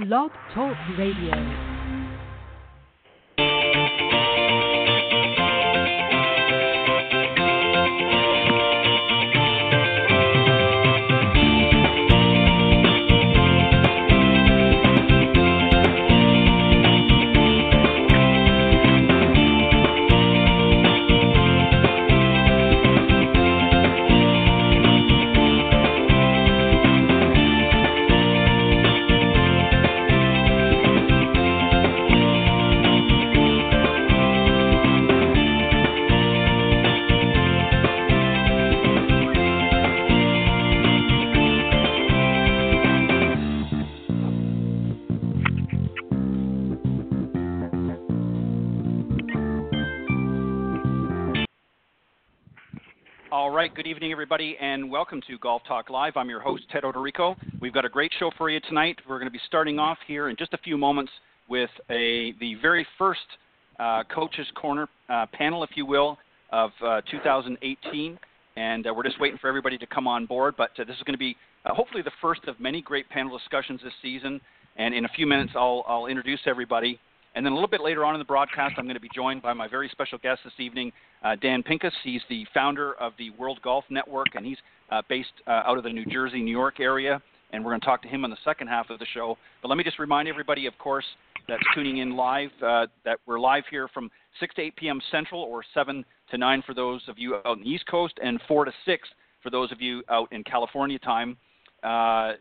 Blog Talk Radio. Everybody, and welcome to Golf Talk Live. I'm your host, Ted Odorico. We've got a great show for you tonight. We're going to be starting off here in just a few moments with a the very first uh, Coaches Corner uh, panel, if you will, of uh, 2018. And uh, we're just waiting for everybody to come on board. But uh, this is going to be uh, hopefully the first of many great panel discussions this season. And in a few minutes, I'll, I'll introduce everybody. And then a little bit later on in the broadcast, I'm going to be joined by my very special guest this evening, uh, Dan Pincus. He's the founder of the World Golf Network, and he's uh, based uh, out of the New Jersey, New York area. And we're going to talk to him on the second half of the show. But let me just remind everybody, of course, that's tuning in live, uh, that we're live here from 6 to 8 p.m. Central, or 7 to 9 for those of you out on the East Coast, and 4 to 6 for those of you out in California time. Uh,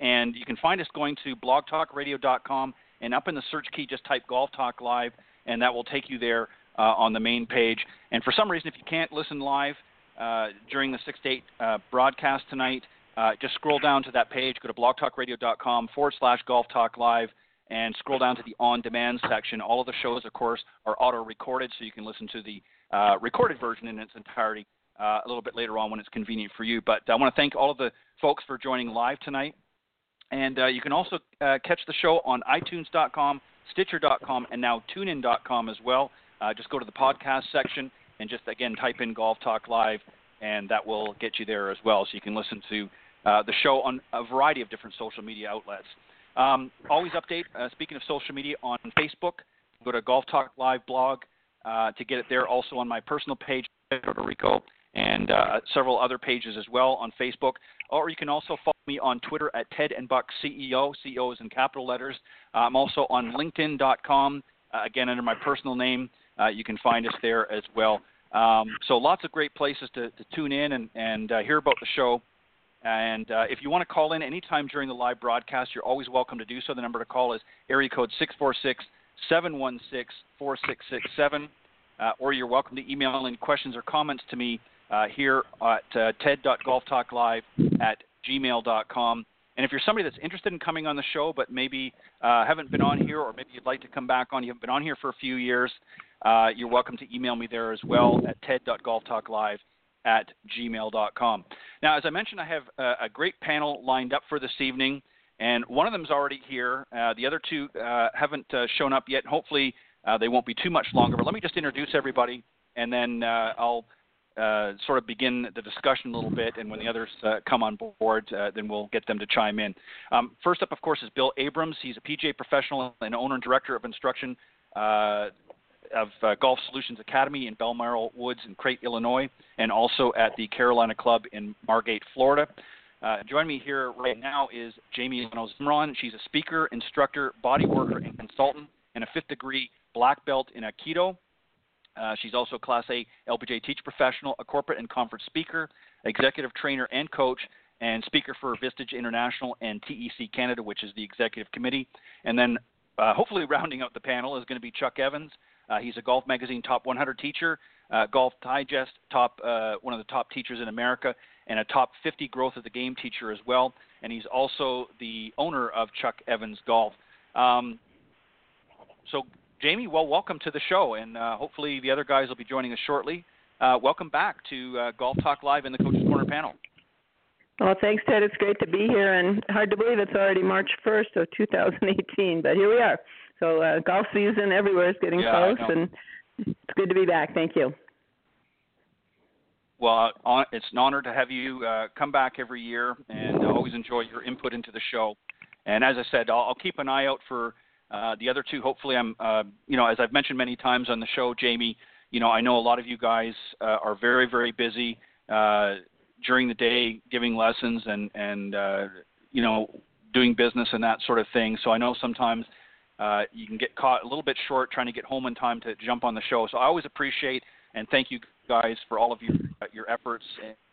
and you can find us going to blogtalkradio.com and up in the search key, just type Golf Talk Live, and that will take you there uh, on the main page. And for some reason, if you can't listen live uh, during the 6 to 8 uh, broadcast tonight, uh, just scroll down to that page, go to blogtalkradio.com forward slash Golf Talk Live, and scroll down to the on demand section. All of the shows, of course, are auto recorded, so you can listen to the uh, recorded version in its entirety uh, a little bit later on when it's convenient for you. But I want to thank all of the folks for joining live tonight. And uh, you can also uh, catch the show on iTunes.com, Stitcher.com, and now TuneIn.com as well. Uh, just go to the podcast section and just again type in Golf Talk Live, and that will get you there as well. So you can listen to uh, the show on a variety of different social media outlets. Um, always update. Uh, speaking of social media, on Facebook, go to Golf Talk Live blog uh, to get it there. Also on my personal page, Ted Odorico, and several other pages as well on Facebook. Or you can also follow me on Twitter at Ted and Buck CEO. CEO is in capital letters. Uh, I'm also on LinkedIn.com. Uh, again, under my personal name, uh, you can find us there as well. Um, so lots of great places to, to tune in and, and uh, hear about the show. And uh, if you want to call in anytime during the live broadcast, you're always welcome to do so. The number to call is area code 646 716 4667. Uh, or you're welcome to email in questions or comments to me uh, here at uh, ted.golftalklive at gmail.com. And if you're somebody that's interested in coming on the show, but maybe uh, haven't been on here, or maybe you'd like to come back on, you haven't been on here for a few years, uh, you're welcome to email me there as well at ted.golftalklive at gmail.com. Now, as I mentioned, I have a, a great panel lined up for this evening, and one of them's already here. Uh, the other two uh, haven't uh, shown up yet. Hopefully, uh, they won't be too much longer. But let me just introduce everybody, and then I'll uh, sort of begin the discussion a little bit, and when the others uh, come on board, uh, then we'll get them to chime in. Um, first up, of course, is Bill Abrams. He's a PGA professional and owner and director of instruction uh, of uh, Golf Solutions Academy in Balmoral Woods in Crete, Illinois, and also at the Carolina Club in Margate, Florida. Uh, joining me here right now is Jamie Zimron. She's a speaker, instructor, body worker, and consultant, and a fifth degree black belt in Aikido. Uh, she's also a Class A LPGA teach professional, a corporate and conference speaker, executive trainer and coach, and speaker for Vistage International and TEC Canada, which is the executive committee. And then, uh, hopefully, rounding out the panel is going to be Chuck Evans. Uh, he's a Golf Magazine Top 100 teacher, uh, Golf Digest top uh, one of the top teachers in America, and a top 50 growth of the game teacher as well. And he's also the owner of Chuck Evans Golf. Um, so Jamie, well, welcome to the show, and uh, hopefully the other guys will be joining us shortly. Uh, welcome back to uh, Golf Talk Live in the Coaches Corner panel. Well, thanks, Ted. It's great to be here, and hard to believe it's already March 1st of 2018, but here we are. So uh, golf season everywhere is getting yeah, close, and it's good to be back. Thank you. Well, uh, it's an honor to have you uh, come back every year, and I always enjoy your input into the show. And as I said, I'll, I'll keep an eye out for uh, the other two. Hopefully, I'm, uh, you know, as I've mentioned many times on the show, Jamie, you know, I know a lot of you guys uh, are very, very busy uh, during the day giving lessons and, and uh, you know, doing business and that sort of thing. So I know sometimes uh, you can get caught a little bit short trying to get home in time to jump on the show. So I always appreciate and thank you guys for all of your your efforts.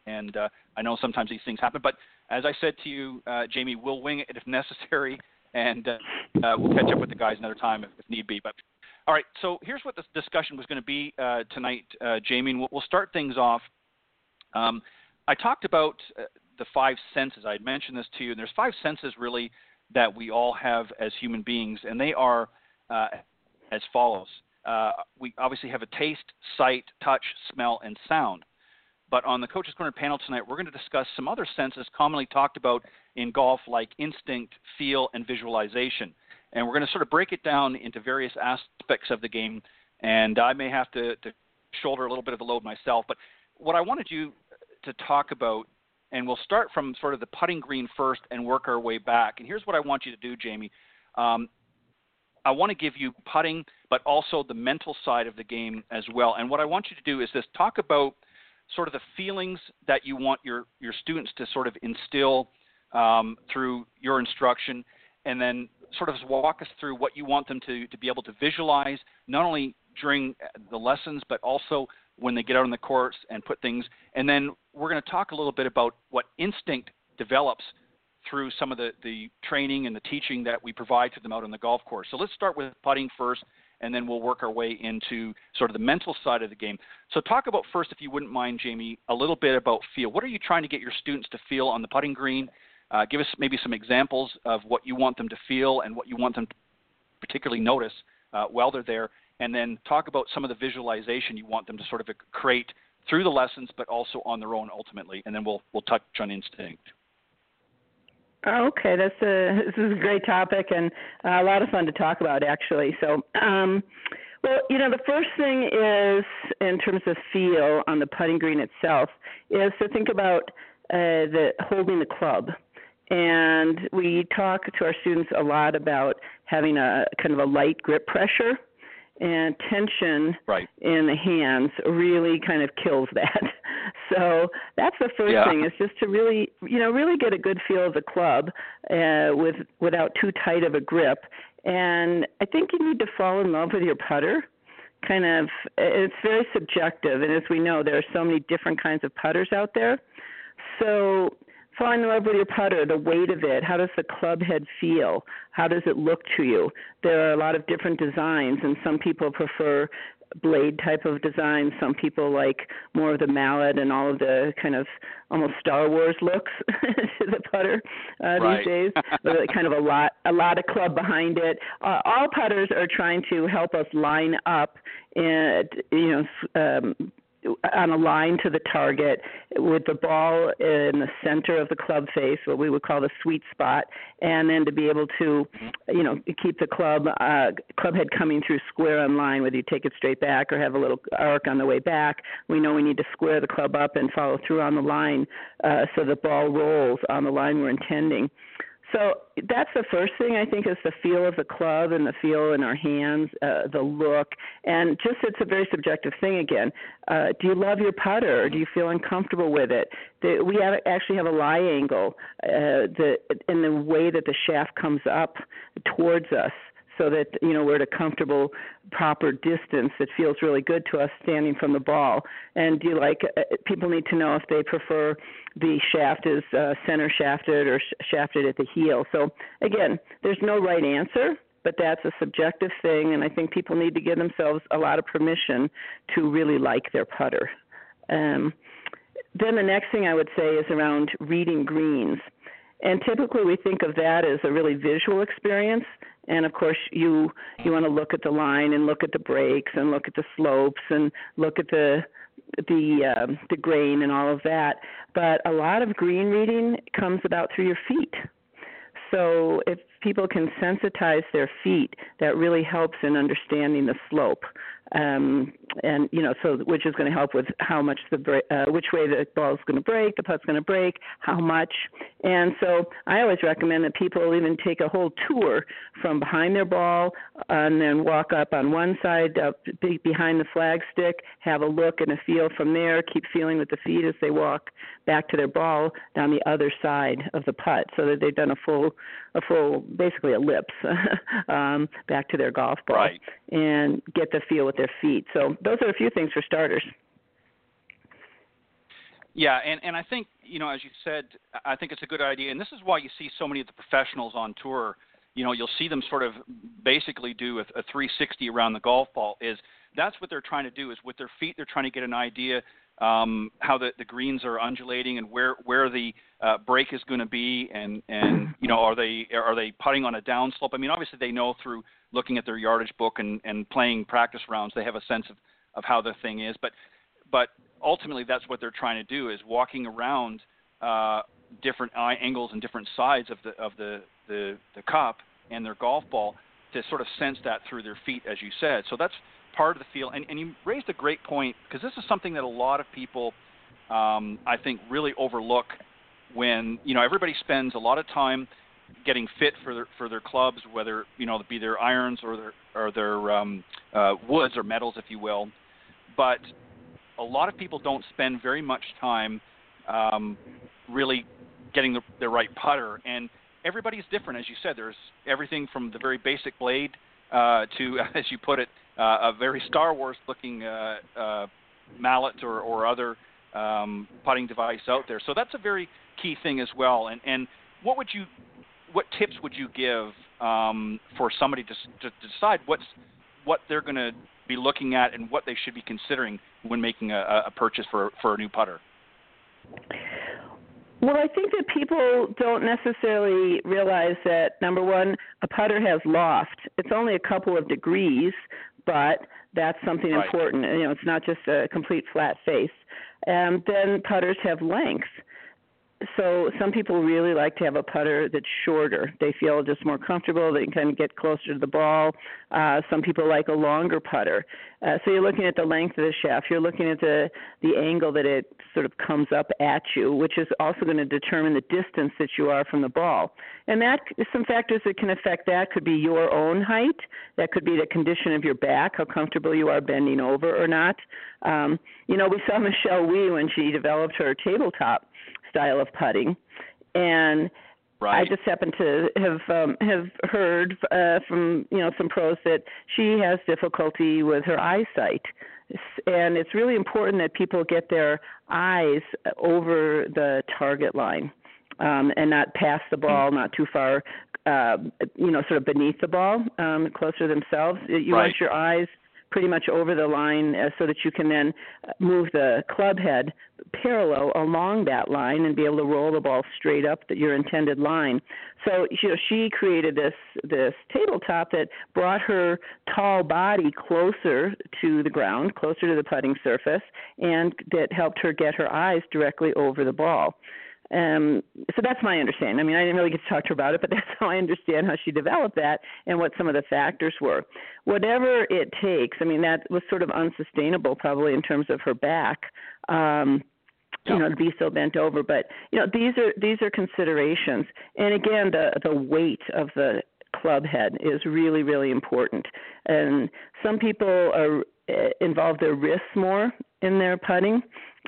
And, uh, I know sometimes these things happen, but as I said to you, Jamie, we'll wing it if necessary, and uh, uh, we'll catch up with the guys another time if, if need be. But all right, so here's what this discussion was going to be uh, tonight, uh, Jamie. And we'll, we'll, start things off. Um, I talked about uh, the five senses. I had mentioned this to you, and there's five senses really that we all have as human beings, and they are uh, as follows. We obviously have a taste, sight, touch, smell, and sound. But on the Coaches Corner panel tonight, we're going to discuss some other senses commonly talked about in golf, like instinct, feel, and visualization. And we're going to sort of break it down into various aspects of the game. And I may have to, to shoulder a little bit of the load myself. But what I wanted you to talk about, and we'll start from sort of the putting green first and work our way back. And here's what I want you to do, Jamie. Um, I want to give you putting, but also the mental side of the game as well. And what I want you to do is this talk about sort of the feelings that you want your, your students to sort of instill um, through your instruction, and then sort of walk us through what you want them to, to be able to visualize, not only during the lessons, but also when they get out on the course and put things. And then we're going to talk a little bit about what instinct develops through some of the, the training and the teaching that we provide to them out on the golf course. So let's start with putting first, and then we'll work our way into sort of the mental side of the game. So talk about first, if you wouldn't mind, Jamie, a little bit about feel. What are you trying to get your students to feel on the putting green? Uh, give us maybe some examples of what you want them to feel and what you want them to particularly notice uh, while they're there, and then talk about some of the visualization you want them to sort of create through the lessons, but also on their own ultimately, and then we'll we'll touch on instinct. Okay, that's a this is a great topic and a lot of fun to talk about actually. So, um, well, you know, the first thing is in terms of feel on the putting green itself is to think about uh, the holding the club. And we talk to our students a lot about having a kind of a light grip pressure and tension right. in the hands really kind of kills that. So that's the first yeah. thing is just to really, you know, really get a good feel of the club uh, with without too tight of a grip. And I think you need to fall in love with your putter. Kind of, it's very subjective, and as we know, there are so many different kinds of putters out there. So fall in love with your putter, the weight of it, how does the club head feel? How does it look to you? There are a lot of different designs, and some people prefer blade type of design. Some people like more of the mallet and all of the kind of almost Star Wars looks to the putter uh, right. these days. kind of a lot, a lot of club behind it. Uh, all putters are trying to help us line up and you know um, on a line to the target with the ball in the center of the club face, what we would call the sweet spot, and then to be able to, you know, keep the club uh, club head coming through square on line, whether you take it straight back or have a little arc on the way back. We know we need to square the club up and follow through on the line uh, so the ball rolls on the line we're intending. So that's the first thing I think is the feel of the club and the feel in our hands, uh, the look, and just it's a very subjective thing again. Uh, do you love your putter? Or do you feel uncomfortable with it? The, we have, actually have a lie angle, uh, the in the way that the shaft comes up towards us so that you know we're at a comfortable proper distance that feels really good to us standing from the ball. And do you like uh, people need to know if they prefer the shaft is uh, center shafted or sh- shafted at the heel. So again there's no right answer but that's a subjective thing and i think people need to give themselves a lot of permission to really like their putter. Um, then the next thing i would say is around reading greens. And typically we think of that as a really visual experience and of course you you want to look at the line and look at the breaks and look at the slopes and look at the the um, the grain and all of that. But a lot of green reading comes about through your feet. So if people can sensitize their feet that really helps in understanding the slope um, and you know, so which is going to help with how much the uh, which way the ball is going to break, the putt's going to break, how much. And so I always recommend that people even take a whole tour from behind their ball and then walk up on one side up behind the flag stick, have a look and a feel from there, keep feeling with the feet as they walk back to their ball down the other side of the putt, so that they've done a full a full basically ellipse um, back to their golf ball right. and get the feel with their feet. So those are a few things for starters. Yeah, and and I think you know, as you said, I think it's a good idea, and this is why you see so many of the professionals on tour. You know, you'll see them sort of basically do a, a 360 around the golf ball. Is that's what they're trying to do? Is with their feet, they're trying to get an idea um, how the, the greens are undulating and where where the uh, break is going to be, and and you know, are they are they putting on a downslope? I mean, obviously they know through looking at their yardage book and and playing practice rounds, they have a sense of of how the thing is, but but ultimately that's what they're trying to do is walking around uh, different eye angles and different sides of the of the, the the cup and their golf ball to sort of sense that through their feet, as you said. So that's part of the feel. And, and you raised a great point because this is something that a lot of people, um, I think, really overlook when you know everybody spends a lot of time getting fit for their for their clubs, whether you know be their irons or their or their um, uh, woods or metals, if you will. But a lot of people don't spend very much time um, really getting the, the right putter, and everybody's different, as you said. There's everything from the very basic blade uh, to, as you put it, uh, a very Star Wars looking uh, uh, mallet or, or other um, putting device out there. So that's a very key thing as well. And, and what would you, what tips would you give um, for somebody to, to decide what's what they're going to be looking at and what they should be considering when making a, a purchase for for a new putter? Well, I think that people don't necessarily realize that number one, a putter has loft. It's only a couple of degrees, but that's something right. important. You know, it's not just a complete flat face. And then putters have length so some people really like to have a putter that's shorter. They feel just more comfortable. They can kind of get closer to the ball. Uh, some people like a longer putter. Uh, so you're looking at the length of the shaft. You're looking at the the angle that it sort of comes up at you, which is also going to determine the distance that you are from the ball. And that some factors that can affect that could be your own height. That could be the condition of your back, how comfortable you are bending over or not. Um, you know, we saw Michelle Wie when she developed her tabletop style of putting, and right. I just happen to have um, have heard uh, from you know some pros that she has difficulty with her eyesight, and it's really important that people get their eyes over the target line. Um, and not past the ball, not too far, uh, you know, sort of beneath the ball, um, closer themselves. You right. want your eyes pretty much over the line uh, so that you can then move the club head parallel along that line and be able to roll the ball straight up the, your intended line. So you know she created this this tabletop that brought her tall body closer to the ground, closer to the putting surface, and that helped her get her eyes directly over the ball. Um, so that's my understanding. I mean, I didn't really get to talk to her about it, but that's how I understand how she developed that and what some of the factors were. Whatever it takes, I mean, that was sort of unsustainable probably in terms of her back. Um, you know to be so bent over but you know these are these are considerations and again the the weight of the club head is really really important and some people are uh, involve their wrists more in their putting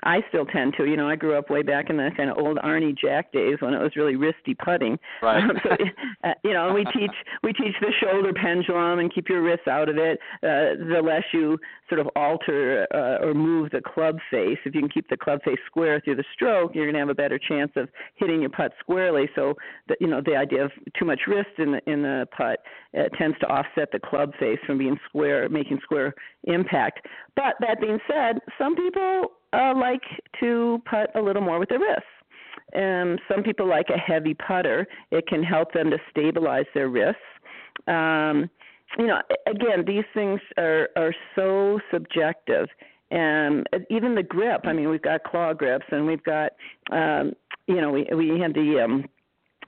I still tend to. You know, I grew up way back in the kind of old Arnie Jack days when it was really wristy putting. Right. Um, so, uh, you know, we teach we teach the shoulder pendulum and keep your wrists out of it. Uh, the less you sort of alter uh, or move the club face, if you can keep the club face square through the stroke, you're going to have a better chance of hitting your putt squarely. So, the, you know, the idea of too much wrist in the in the putt uh, tends to offset the club face from being square, making square impact. But that being said, some people uh, like to putt a little more with their wrists. Um, some people like a heavy putter. It can help them to stabilize their wrists. Um, you know, again, these things are are so subjective, and even the grip. I mean, we've got claw grips, and we've got, um, you know, we we had the um,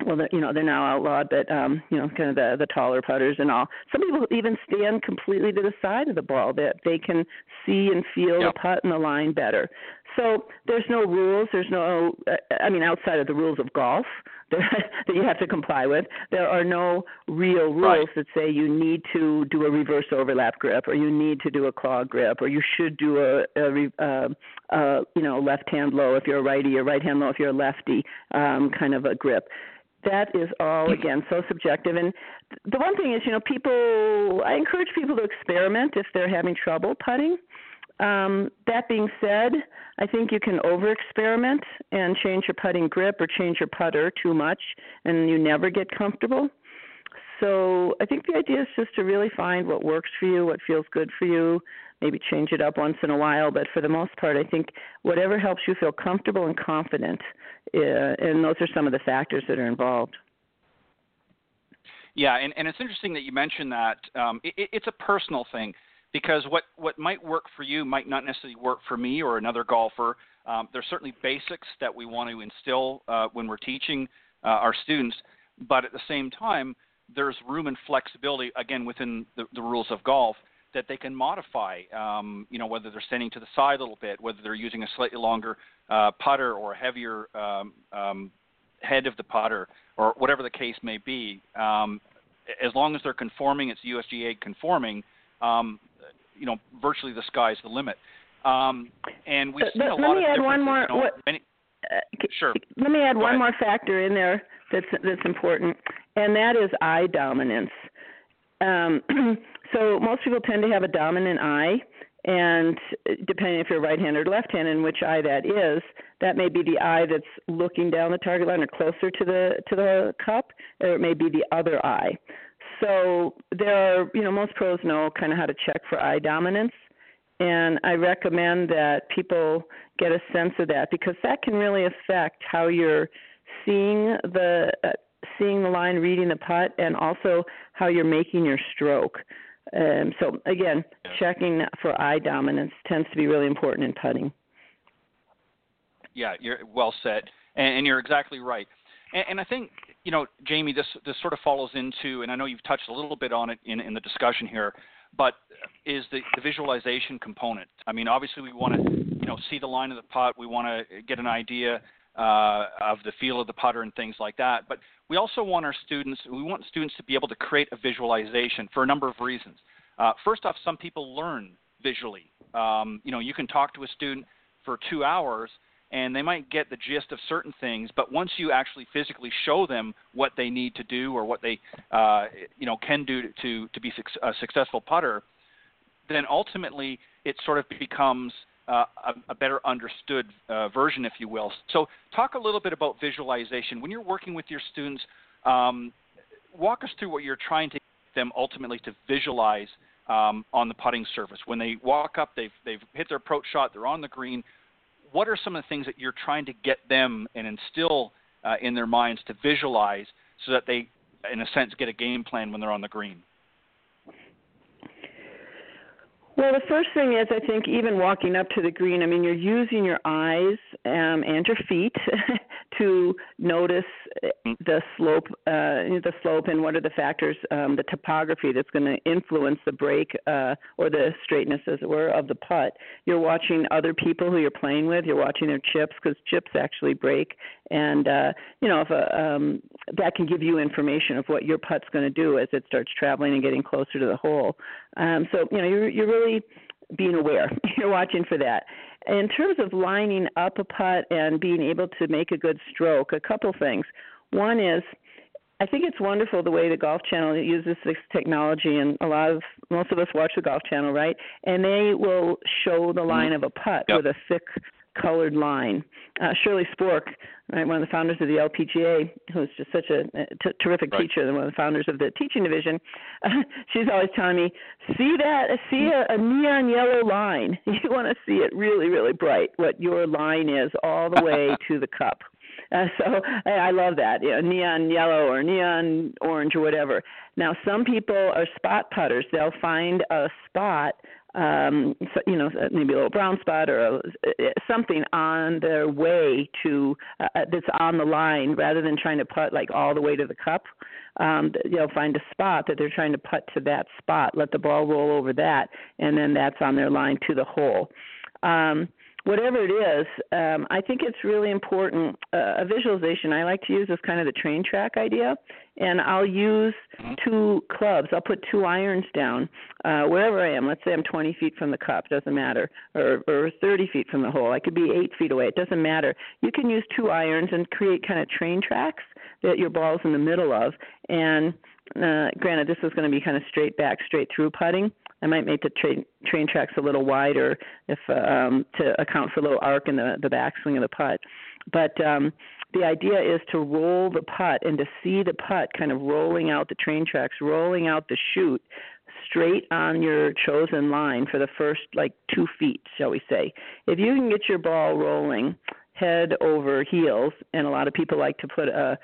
well, you know, they're now outlawed, but um, you know, kind of the the taller putters and all. Some people even stand completely to the side of the ball that they can see and feel yep. the putt and the line better. So there's no rules. There's no, uh, I mean, outside of the rules of golf that you have to comply with. There are no real rules right. that say you need to do a reverse overlap grip, or you need to do a claw grip, or you should do a, a, a, a you know left hand low if you're a righty, or right hand low if you're a lefty, um, kind of a grip that is all again so subjective and the one thing is you know people i encourage people to experiment if they're having trouble putting um, that being said, I think you can over experiment and change your putting grip or change your putter too much, and you never get comfortable. So I think the idea is just to really find what works for you, what feels good for you, maybe change it up once in a while. But for the most part, I think whatever helps you feel comfortable and confident, uh, and those are some of the factors that are involved. Yeah, and, and it's interesting that you mentioned that. Um, it, it's a personal thing because what what might work for you might not necessarily work for me or another golfer. Um, there's certainly basics that we want to instill uh, when we're teaching uh, our students, but at the same time, there's room and flexibility again within the, the rules of golf that they can modify. Um, you know, whether they're standing to the side a little bit, whether they're using a slightly longer uh, putter or a heavier um, um, head of the putter, or whatever the case may be. Um, as long as they're conforming, it's USGA conforming. Um, you know, virtually the sky's the limit. Um, and we've seen a lot of differences. One more, you know, what, many, uh, sure. Let me add Go one ahead. more factor in there that's that's important, and that is eye dominance. Um, so most people tend to have a dominant eye, and depending if you're right-handed or left-handed, and which eye that is, that may be the eye that's looking down the target line or closer to the to the cup, or it may be the other eye. So there are, you know, most pros know kind of how to check for eye dominance, and I recommend that people get a sense of that because that can really affect how you're seeing the uh, seeing the line, reading the putt, and also how you're making your stroke. Um, so again, checking for eye dominance tends to be really important in putting. Yeah, you're well said, and, and you're exactly right. And, and I think you know, Jamie, this this sort of follows into, and I know you've touched a little bit on it in in the discussion here, but is the, the visualization component. I mean, obviously we want to, you know, see the line of the putt. We want to get an idea uh, of the feel of the putter and things like that. But we also want our students, we want students to be able to create a visualization for a number of reasons. Uh, first off, some people learn visually. Um, you know, you can talk to a student for two hours and they might get the gist of certain things but once you actually physically show them what they need to do or what they uh, you know can do to to be a successful putter then ultimately it sort of becomes uh, a, a, better understood uh, version, if you will. So, talk a little bit about visualization. When you're working with your students, um, walk us through what you're trying to get them ultimately to visualize um, on the putting surface. When they walk up, they've, they've hit their approach shot, they're on the green what are some of the things that you're trying to get them and instill uh, in their minds to visualize so that they, in a sense, get a game plan when they're on the green? Well, the first thing is, I think, even walking up to the green, I mean, you're using your eyes um, and your feet to notice mm. the slope, uh, the slope, and what are the factors, um, the topography that's going to influence the break uh, or the straightness, as it were, of the putt. You're watching other people who you're playing with. You're watching their chips because chips actually break, and uh, you know if a, um, that can give you information of what your putt's going to do as it starts traveling and getting closer to the hole. Um, so you know you're, you're really being aware. You're watching for that. In terms of lining up a putt and being able to make a good stroke, a couple things. One is I think it's wonderful the way the Golf Channel uses this technology, and a lot of most of us watch the Golf Channel, right? And they will show the mm-hmm. line of a putt yep. with a thick colored line. Uh, Shirley Spork, right, one of the founders of the LPGA, who's just such a, t- terrific right. teacher, and one of the founders of the teaching division, uh, she's always telling me, see that, see a, a neon yellow line. You want to see it really, really bright, what your line is all the way to the cup. Uh, so I, I love that, you know, neon yellow or neon orange or whatever. Now, some people are spot putters. They'll find a spot um, so, you know, maybe a little brown spot or a, something on their way to uh, uh, that's on the line, rather than trying to putt like all the way to the cup. Um, know, find a spot that they're trying to putt to that spot, let the ball roll over that, and then that's on their line to the hole. Um, whatever it is, um, I think it's really important. Uh, a visualization I like to use is kind of the train track idea, and I'll use mm-hmm. two clubs. I'll put two irons down uh, wherever I am. Let's say I'm 20 feet from the cup, doesn't matter, or, or 30 feet from the hole. I could be eight feet away. It doesn't matter. You can use two irons and create kind of train tracks that your ball's in the middle of, and uh, granted, this is going to be kind of straight back, straight through putting. I might make the train train tracks a little wider if um, to account for a little arc in the the backswing of the putt. But um, the idea is to roll the putt and to see the putt kind of rolling out the train tracks, rolling out the chute straight on your chosen line for the first like two feet, shall we say. If you can get your ball rolling head over heels, and a lot of people like to put a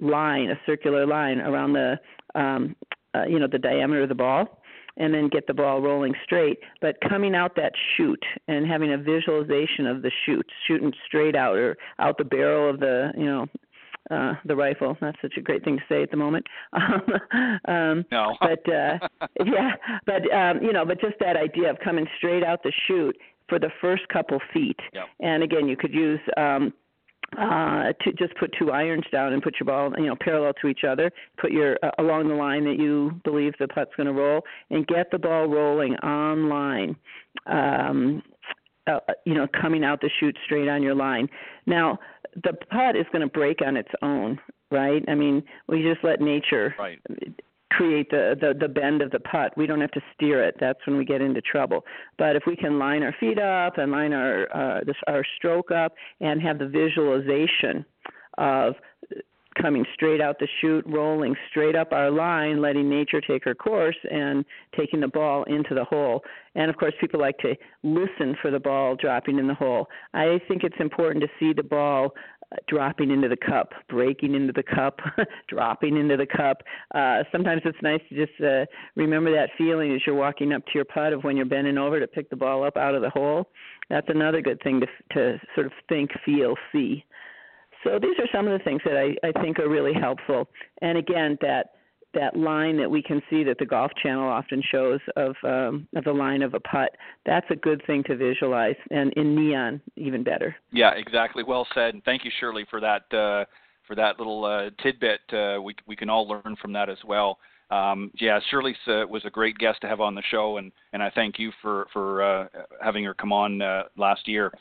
line, a circular line around the um, uh, you know the diameter of the ball and then get the ball rolling straight. But coming out that chute and having a visualization of the chute, shooting straight out or out the barrel of the, you know, uh, the rifle. That's such a great thing to say at the moment. um, no. but uh, yeah, but um, you know, but just that idea of coming straight out the chute for the first couple feet. Yep. And again, you could use um, uh, to just put two irons down and put your ball, you know, parallel to each other. Put your uh, along the line that you believe the putt's going to roll, and get the ball rolling on line. Um, uh, you know, coming out the chute straight on your line. Now, the putt is going to break on its own, right? I mean, we just let nature right create the, the the bend of the putt. We don't have to steer it. That's when we get into trouble. But if we can line our feet up and line our uh, this, our stroke up and have the visualization of coming straight out the chute, rolling straight up our line, letting nature take her course, and taking the ball into the hole. And of course, people like to listen for the ball dropping in the hole. I think it's important to see the ball dropping into the cup, breaking into the cup, dropping into the cup. Uh, sometimes it's nice to just uh, remember that feeling as you're walking up to your putt of when you're bending over to pick the ball up out of the hole. That's another good thing to to sort of think, feel, see. So these are some of the things that I, I think are really helpful. And again, that that line that we can see that the Golf Channel often shows of um, of the line of a putt. That's a good thing to visualize, and in neon, even better. Yeah, exactly. Well said. And thank you, Shirley, for that uh, for that little uh, tidbit. Uh, we we can all learn from that as well. Um, yeah, Shirley uh, was a great guest to have on the show, and, and I thank you for for uh, having her come on uh, last year.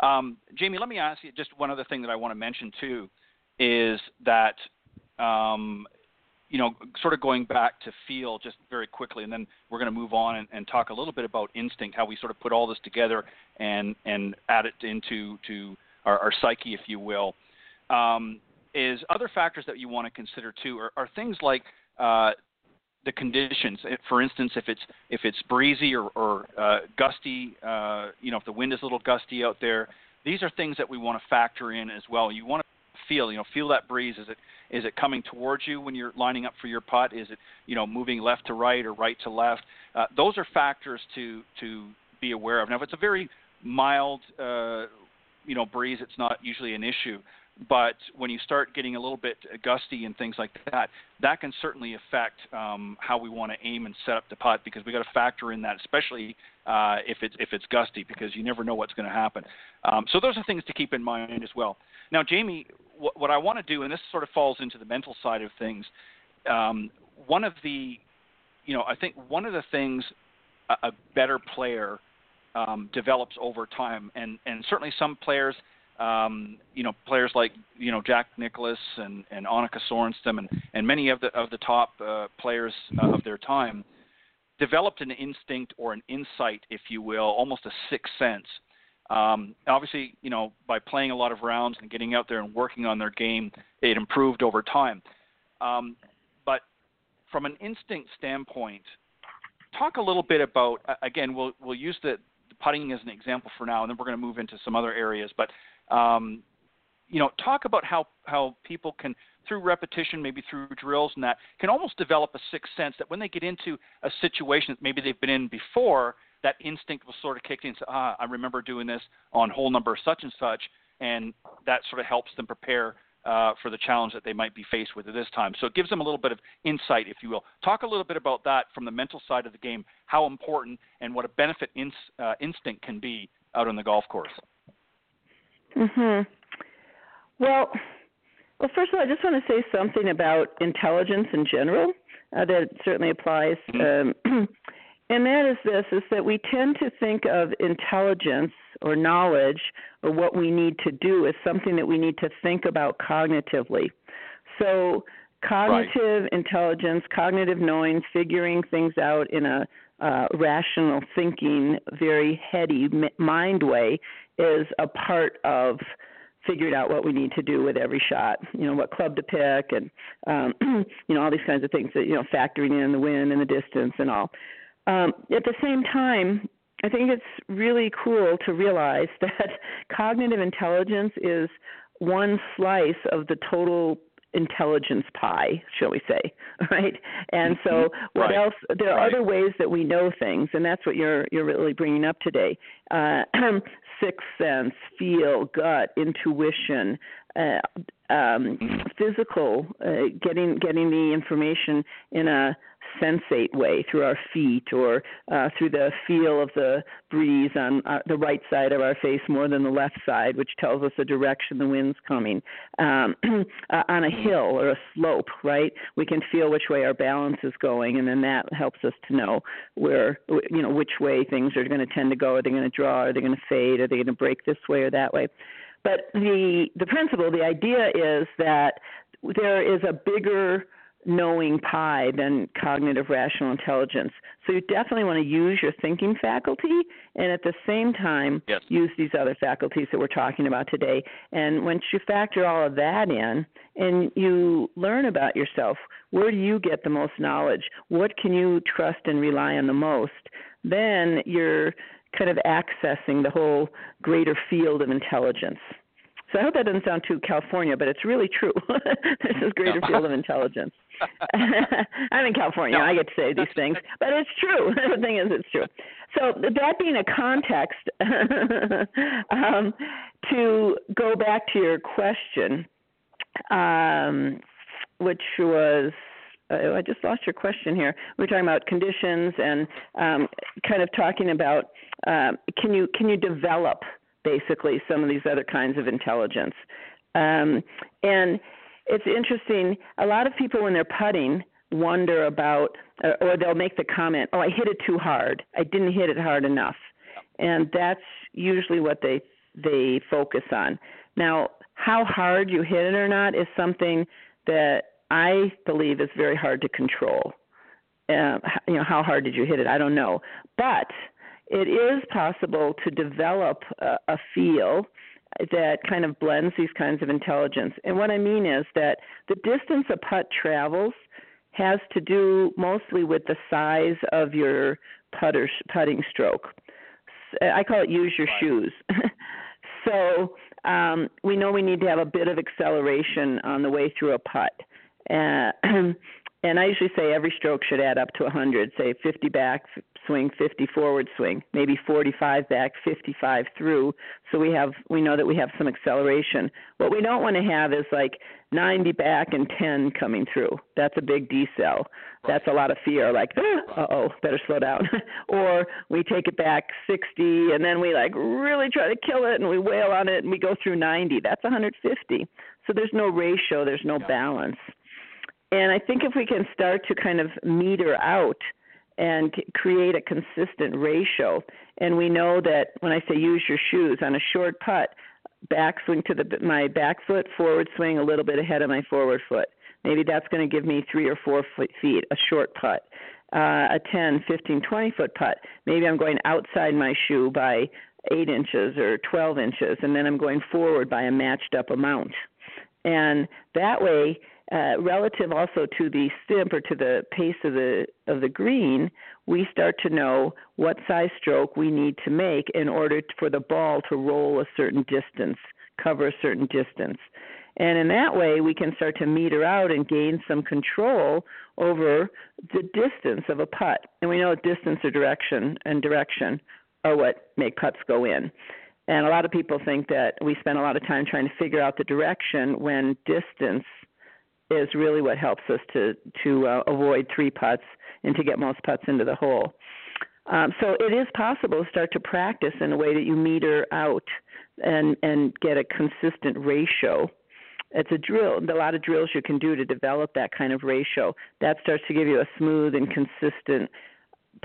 Um, Jamie, let me ask you just one other thing that I want to mention too, is that um, you know, sort of going back to feel just very quickly, and then we're going to move on and, and, talk a little bit about instinct, how we sort of put all this together and and add it into to our, our psyche, if you will. Um, is other factors that you want to consider too are, are things like uh, the conditions. For instance, if it's if it's breezy or, or uh, gusty, uh, you know, if the wind is a little gusty out there, these are things that we want to factor in as well. You want to feel, you know, feel that breeze. Is it is it coming towards you when you're lining up for your putt? Is it you know moving left to right or right to left? Uh, those are factors to to be aware of. Now, if it's a very mild uh, you know breeze, it's not usually an issue. But when you start getting a little bit gusty and things like that, that can certainly affect um, how we want to aim and set up the putt because we got to factor in that, especially uh, if it's if it's gusty, because you never know what's going to happen. Um, so those are things to keep in mind as well. Now, Jamie, what, what I want to do, and this sort of falls into the mental side of things, um, one of the, you know, I think one of the things a, a better player um, develops over time, and and certainly some players, um, you know, players like you know Jack Nicklaus and and Annika Sorenstam and and many of the of the top uh, players uh, of their time developed an instinct or an insight, if you will, almost a sixth sense um, obviously, you know, by playing a lot of rounds and getting out there and working on their game, it improved over time. Um, but from an instinct standpoint, talk a little bit about. Again, we'll we'll use the, the putting as an example for now, and then we're going to move into some other areas. But um, you know, talk about how how people can through repetition, maybe through drills and that, can almost develop a sixth sense that when they get into a situation that maybe they've been in before, that instinct will sort of kick in. And say, ah, I remember doing this on hole number such and such, and that sort of helps them prepare uh, for the challenge that they might be faced with at this time. So it gives them a little bit of insight, if you will. Talk a little bit about that from the mental side of the game, how important and what a benefit ins- uh, instinct can be out on the golf course. Mhm. Well, well, first of all, I just want to say something about intelligence in general uh, that certainly applies, mm-hmm. um, and that is this: is that we tend to think of intelligence or knowledge or what we need to do as something that we need to think about cognitively. So, cognitive right. intelligence, cognitive knowing, figuring things out in a uh, rational thinking, very heady mind way is a part of figured out what we need to do with every shot. You know, what club to pick, and um, you know all these kinds of things that you know factoring in the wind and the distance and all. Um, at the same time, I think it's really cool to realize that cognitive intelligence is one slice of the total intelligence pie, shall we say, right? And so, mm-hmm. what right. else? There are right. other ways that we know things, and that's what you're you're really bringing up today. Uh, sixth sense, feel, gut, intuition, uh, um, physical, uh, getting getting the information in a sensate way through our feet or uh, through the feel of the breeze on uh, the right side of our face more than the left side, which tells us the direction the wind's coming. Um, uh, on a hill or a slope, right? We can feel which way our balance is going, and then that helps us to know where, you know, which way things are going to tend to go. Are they going to draw? Are they going to fade? Are they going to break this way or that way? But the the principle, the idea is that there is a bigger knowing pie than cognitive rational intelligence. So you definitely want to use your thinking faculty and at the same time yes. use these other faculties that we're talking about today. And once you factor all of that in and you learn about yourself, where do you get the most knowledge? What can you trust and rely on the most? Then you're kind of accessing the whole greater field of intelligence. So I hope that doesn't sound too California, but it's really true. This greater no. field of intelligence. I'm in California. No. I get to say these things, but it's true. the thing is, it's true. So that being a context, um, to go back to your question, um, which was I just lost your question here. We are talking about conditions and um, kind of talking about um, can you can you develop basically some of these other kinds of intelligence. Um, and it's interesting. A lot of people, when they're putting, wonder about, uh, or they'll make the comment, "Oh, I hit it too hard. I didn't hit it hard enough," and that's usually what they they focus on. Now, how hard you hit it or not is something that I believe is very hard to control. Uh, you know, how hard did you hit it? I don't know, but it is possible to develop a, a feel that kind of blends these kinds of intelligence. And what I mean is that the distance a putt travels has to do mostly with the size of your putter putting stroke. I call it use your right. shoes. so um, we know we need to have a bit of acceleration on the way through a putt. Uh, and I usually say every stroke should add up to 100. Say 50 back swing, 50 forward swing, maybe 45 back, 55 through. So we have we know that we have some acceleration. What we don't want to have is like 90 back and 10 coming through. That's a big decel. That's a lot of fear. Like, uh oh, better slow down. or we take it back 60 and then we like really try to kill it and we wail on it and we go through 90. That's 150. So there's no ratio. There's no balance. And I think if we can start to kind of meter out and create a consistent ratio, and we know that when I say use your shoes on a short putt, back swing to the my back foot, forward swing a little bit ahead of my forward foot. Maybe that's going to give me three or four feet, a short putt. Uh, a 10, 15, 20 foot putt. Maybe I'm going outside my shoe by 8 inches or 12 inches, and then I'm going forward by a matched up amount. And that way, uh, relative also to the stimp or to the pace of the of the green, we start to know what size stroke we need to make in order for the ball to roll a certain distance, cover a certain distance. And in that way, we can start to meter out and gain some control over the distance of a putt. And we know distance or direction and direction are what make putts go in. And a lot of people think that we spend a lot of time trying to figure out the direction when distance is really what helps us to to uh, avoid three putts and to get most putts into the hole. Um, so it is possible to start to practice in a way that you meter out and and get a consistent ratio. It's a drill. A lot of drills you can do to develop that kind of ratio. That starts to give you a smooth and consistent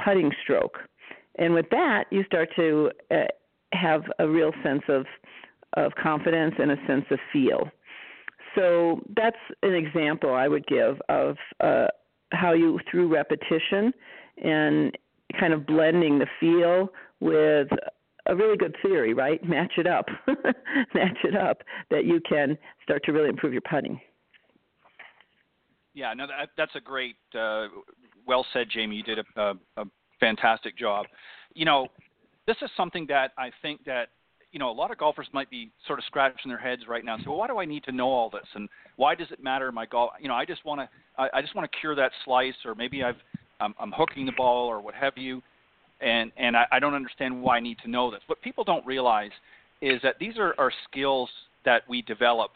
putting stroke. And with that, you start to uh, have a real sense of of confidence and a sense of feel. So that's an example I would give of uh, how you through repetition and kind of blending the feel with a really good theory, right? Match it up, match it up, that you can start to really improve your putting. Yeah, no, that, that's a great, uh, well said, Jamie. You did a, a, a fantastic job. You know, this is something that I think that you know a lot of golfers might be sort of scratching their heads right now. So why do I need to know all this, and why does it matter? My golf, you know, I just want to I, I just want to cure that slice, or maybe I've I'm, I'm hooking the ball or what have you, and and I, I don't understand why I need to know this. What people don't realize is that these are, are skills that we develop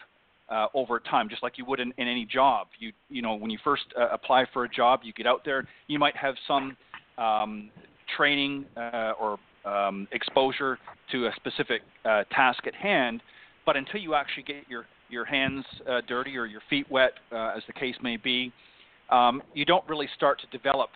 uh, over time, just like you would in, in any job. You you know when you first uh, apply for a job, you get out there, you might have some um, training uh, or um, exposure to a specific uh, task at hand, but until you actually get your your hands uh, dirty or your feet wet, uh, as the case may be, um, you don't really start to develop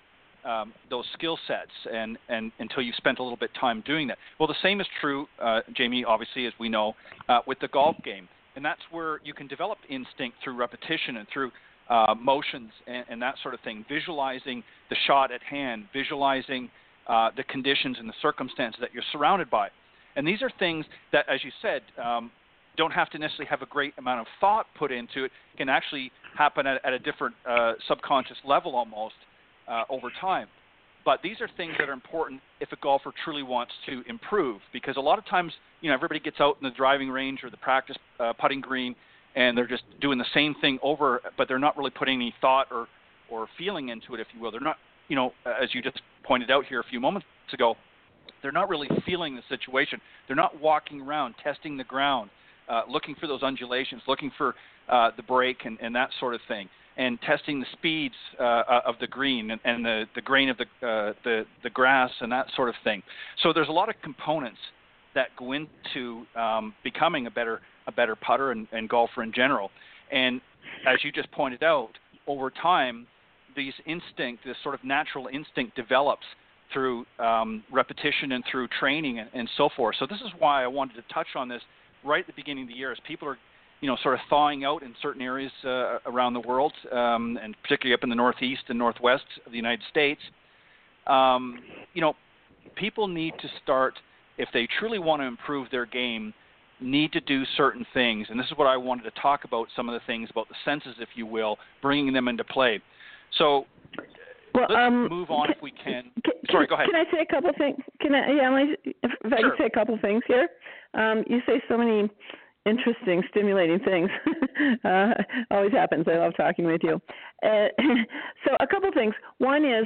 um, those skill sets and, and until you've spent a little bit time doing that. Well, the same is true, uh, Jamie, obviously, as we know, uh, with the golf game. And that's where you can develop instinct through repetition and through uh, motions and, and, that sort of thing, visualizing the shot at hand, visualizing uh, the conditions and the circumstances that you're surrounded by. And these are things that, as you said, um, don't have to necessarily have a great amount of thought put into it. Can actually happen at, at a different uh, subconscious level almost uh, over time. But these are things that are important if a golfer truly wants to improve, because a lot of times, you know, everybody gets out in the driving range or the practice uh, putting green, and they're just doing the same thing over, but they're not really putting any thought or or feeling into it, if you will. They're not, you know, as you just pointed out here a few moments ago, they're not really feeling the situation. They're not walking around testing the ground, uh, looking for those undulations, looking for uh, the break and, and that sort of thing, and testing the speeds uh, uh, of the green and, and the, the grain of the, uh, the, the grass and that sort of thing. So there's a lot of components that go into um, becoming a better a better putter and, and golfer in general. And as you just pointed out, over time, these instinct, this sort of natural instinct, develops through um, repetition and through training and, and so forth. So this is why I wanted to touch on this right at the beginning of the year, as people are, you know, sort of thawing out in certain areas uh, around the world, um, and particularly up in the northeast and northwest of the United States. Um, you know, people need to start if they truly want to improve their game. Need to do certain things, and this is what I wanted to talk about. Some of the things about the senses, if you will, bringing them into play. So well, Let's um, move on if we can. can Sorry, go ahead. Can I say a couple things? Can I? Yeah, if, if I sure. can say a couple things here. Um, you say so many interesting, stimulating things. uh, always happens. I love talking with you. Uh, so, a couple things. One is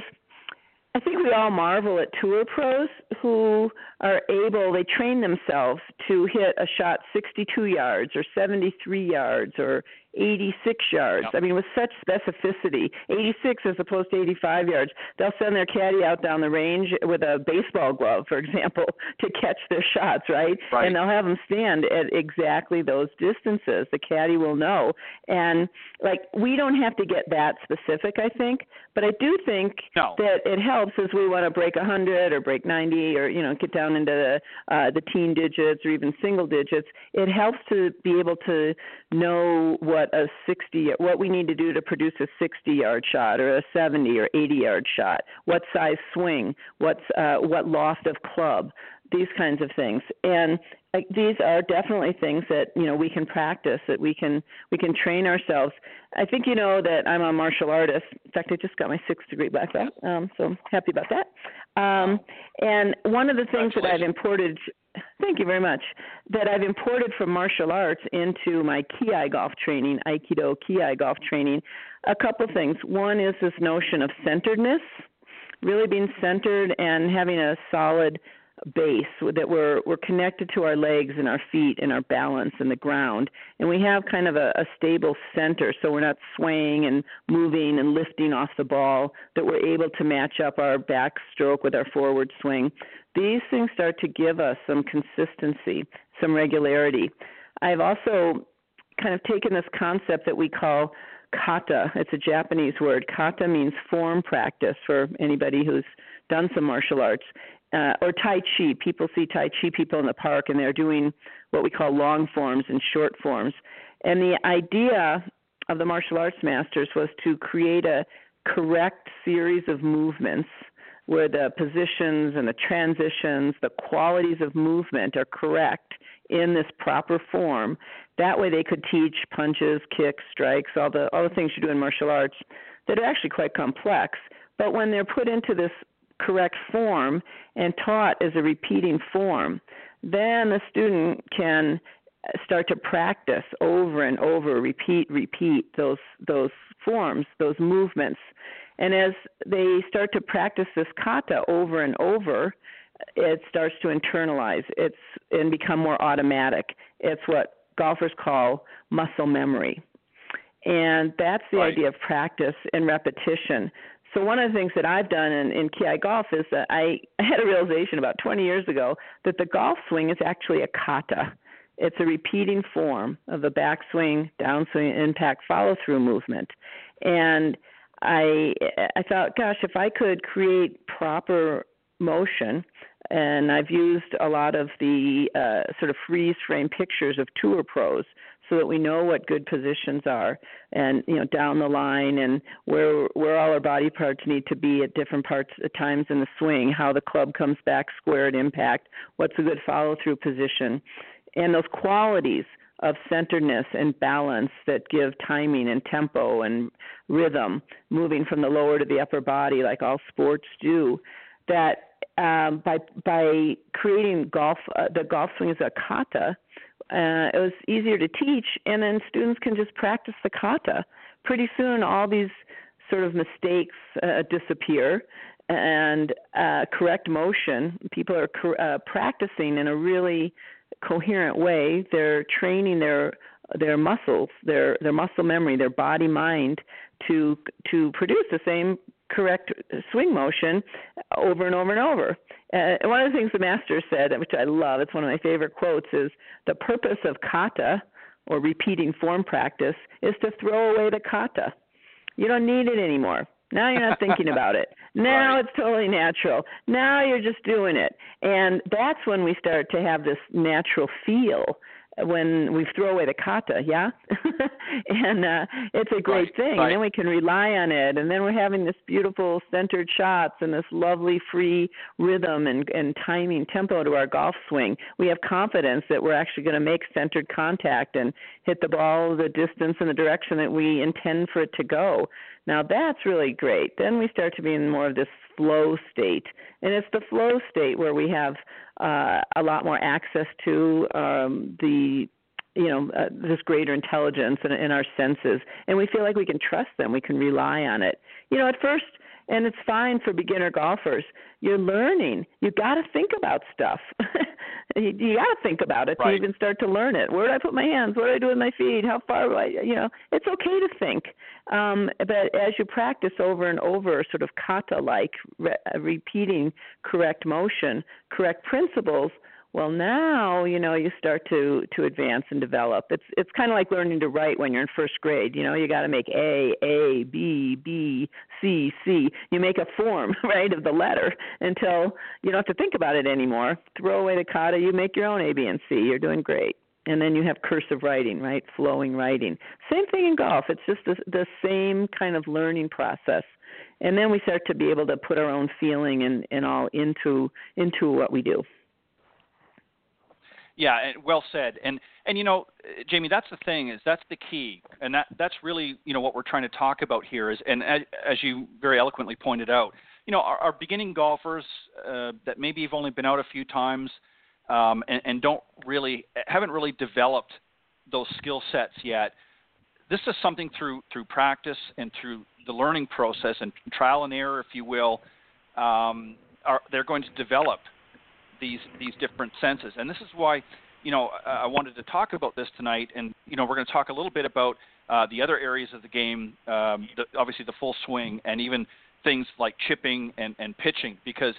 I think we all marvel at tour pros who are able, they train themselves to hit a shot 62 yards or 73 yards or 86 yards. Yep. I mean, with such specificity, 86 as opposed to 85 yards. They'll send their caddy out down the range with a baseball glove, for example, to catch their shots, right? right? And they'll have them stand at exactly those distances. The caddy will know. And like, we don't have to get that specific, I think, but I do think no. that it helps as we want to break 100 or break 90 or you know get down into the uh, the teen digits or even single digits. It helps to be able to know what a 60 what we need to do to produce a 60 yard shot or a 70 or 80 yard shot. What size swing? What's uh, what loft of club? These kinds of things. And like these are definitely things that you know we can practice that we can we can train ourselves i think you know that i'm a martial artist in fact i just got my sixth degree black belt um so I'm happy about that um and one of the things that i've imported Thank you very much. That I've imported from martial arts into my Ki golf training, Aikido Ki golf training. A couple things. One is this notion of centeredness, really being centered and having a solid base that we're we're connected to our legs and our feet and our balance and the ground and we have kind of a, a stable center so we're not swaying and moving and lifting off the ball that we're able to match up our back stroke with our forward swing these things start to give us some consistency some regularity i've also kind of taken this concept that we call kata it's a japanese word kata means form practice for anybody who's done some martial arts uh, or Tai Chi. People see Tai Chi people in the park, and they're doing what we call long forms and short forms. And the idea of the martial arts masters was to create a correct series of movements where the positions and the transitions, the qualities of movement are correct in this proper form. That way they could teach punches, kicks, strikes, all the all the things you do in martial arts that are actually quite complex. But when they're put into this correct form and taught as a repeating form, then the student can start to practice over and over, repeat, repeat those those forms, those movements. And as they start to practice this kata over and over, it starts to internalize. It's and become more automatic. It's what golfers call muscle memory. And that's the right. idea of practice and repetition. So one of the things that I've done in, in Ki golf is that I, I had a realization about 20 years ago that the golf swing is actually a kata. It's a repeating form of the backswing, downswing, impact, follow through movement. And I I thought, gosh, if I could create proper motion, and I've used a lot of the uh, sort of freeze frame pictures of tour pros so that we know what good positions are and you know down the line and where where all our body parts need to be at different parts at times in the swing how the club comes back square at impact what's a good follow through position and those qualities of centeredness and balance that give timing and tempo and rhythm moving from the lower to the upper body like all sports do that um, by by creating golf uh, the golf swing is a kata uh, it was easier to teach, and then students can just practice the kata. Pretty soon, all these sort of mistakes uh, disappear, and uh, correct motion. People are uh, practicing in a really coherent way. They're training their their muscles, their their muscle memory, their body mind to to produce the same correct swing motion over and over and over. Uh, one of the things the master said, which I love, it's one of my favorite quotes, is the purpose of kata or repeating form practice is to throw away the kata. You don't need it anymore. Now you're not thinking about it. Now right. it's totally natural. Now you're just doing it. And that's when we start to have this natural feel when we throw away the kata, yeah, and uh, it's a great right, thing. Right. And then we can rely on it, and then we're having this beautiful centered shots and this lovely free rhythm and, and timing tempo to our golf swing. We have confidence that we're actually going to make centered contact and hit the ball the distance and the direction that we intend for it to go. Now that's really great. Then we start to be in more of this flow state, and it's the flow state where we have uh, a lot more access to um, the you know uh, this greater intelligence in, in our senses, and we feel like we can trust them. We can rely on it. You know, at first and it's fine for beginner golfers. You're learning. You got to think about stuff. you, you got to think about it right. to even start to learn it. Where do I put my hands? What do I do with my feet? How far do I? You know, it's okay to think. Um, but as you practice over and over, sort of kata-like, re- repeating correct motion, correct principles well, now you know you start to to advance and develop. It's it's kind of like learning to write when you're in first grade. You know, you got to make A, A, B, B, C, C. You make a form, right, of the letter until you don't have to think about it anymore. Throw away the kata. You make your own A, B, and C. You're doing great. And then you have cursive writing, right? Flowing writing. Same thing in golf. It's just the, the same kind of learning process and then we start to be able to put our own feeling and, and all into into what we do. Yeah, well said. And and you know, Jamie, that's the thing is that's the key, and that that's really you know what we're trying to talk about here is, and as, as you very eloquently pointed out, you know, our, our beginning golfers uh, that maybe have only been out a few times, um, and, and don't really haven't really developed those skill sets yet. This is something through through practice and through the learning process and trial and error, if you will. Um, are they're going to develop these these different senses, and this is why you know I wanted to talk about this tonight. And you know we're going to talk a little bit about uh, the other areas of the game, um, the, obviously the full swing, and even things like chipping and, and pitching, because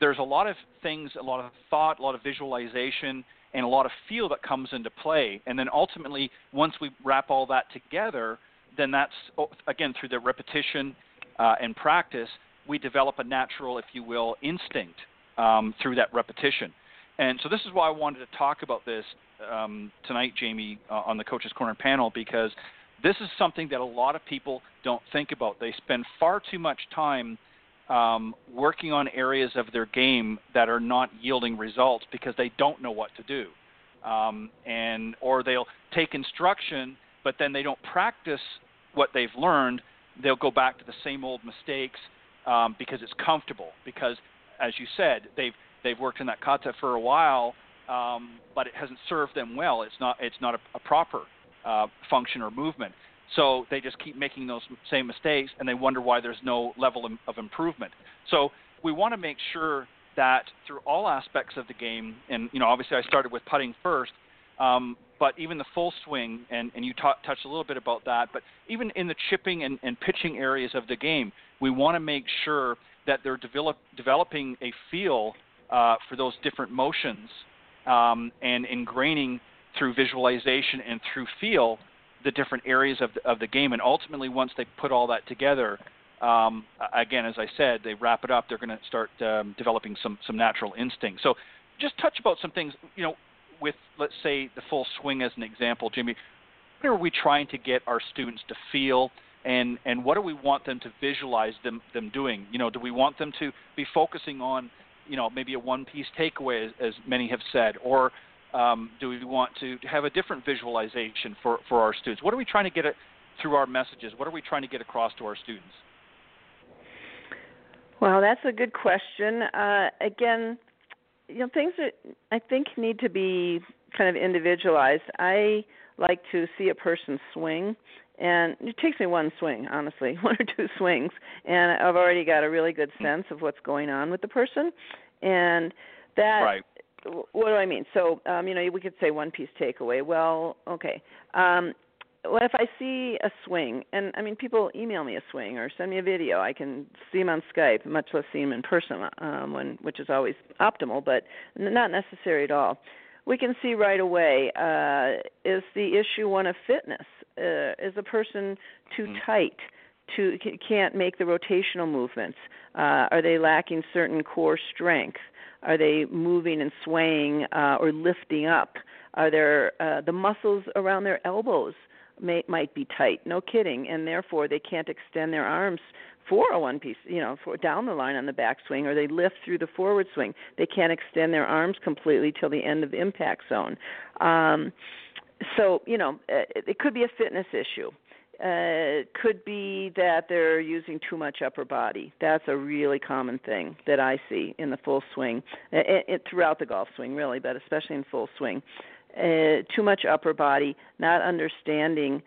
there's a lot of things, a lot of thought, a lot of visualization, and a lot of feel that comes into play. And then ultimately, once we wrap all that together, then that's oh, again through the repetition uh, and practice, we develop a natural, if you will, instinct um, through that repetition. And so this is why I wanted to talk about this um, tonight, Jamie, uh, on the Coaches Corner panel, because this is something that a lot of people don't think about. They spend far too much time um, working on areas of their game that are not yielding results because they don't know what to do, um, and or they'll take instruction, but then they don't practice what they've learned. They'll go back to the same old mistakes um, because it's comfortable. Because, as you said, they've they've worked in that kata for a while, um, but it hasn't served them well. It's not it's not a, a proper uh, function or movement. So they just keep making those same mistakes, and they wonder why there's no level of improvement. So we want to make sure that through all aspects of the game, and you know, obviously I started with putting first, um, but even the full swing, and, and you t- touched a little bit about that, but even in the chipping and, and pitching areas of the game, we want to make sure that they're develop, developing a feel uh, for those different motions um, and ingraining through visualization and through feel the different areas of the, of the game. And ultimately, once they put all that together, um, again, as I said, they wrap it up. They're going to start um, developing some some natural instincts. So, just touch about some things. You know, with let's say the full swing as an example, Jimmy. What are we trying to get our students to feel? And, and what do we want them to visualize them, them doing? You know, do we want them to be focusing on, you know, maybe a one-piece takeaway, as, as many have said, or um, do we want to have a different visualization for, for our students? What are we trying to get at, through our messages? What are we trying to get across to our students? Well, that's a good question. Uh, again, you know, things that I think need to be kind of individualized. I like to see a person swing, and it takes me one swing, honestly, one or two swings, and I've already got a really good sense of what's going on with the person, and that right what do I mean? So, um, you know, we could say one piece takeaway. Well, okay. Um, well, if I see a swing, and I mean, people email me a swing or send me a video, I can see them on Skype, much less see them in person, um, when, which is always optimal, but not necessary at all. We can see right away uh, is the issue one of fitness? Uh, is a person too mm-hmm. tight? To can't make the rotational movements? Uh, are they lacking certain core strength? Are they moving and swaying uh, or lifting up? Are there uh, the muscles around their elbows may, might be tight? No kidding, and therefore they can't extend their arms for a one piece, you know, for down the line on the backswing, or they lift through the forward swing. They can't extend their arms completely till the end of the impact zone. Um, so, you know, it, it could be a fitness issue uh, could be that they're using too much upper body. That's a really common thing that I see in the full swing, it, it, throughout the golf swing, really, but especially in full swing. Uh, too much upper body, not understanding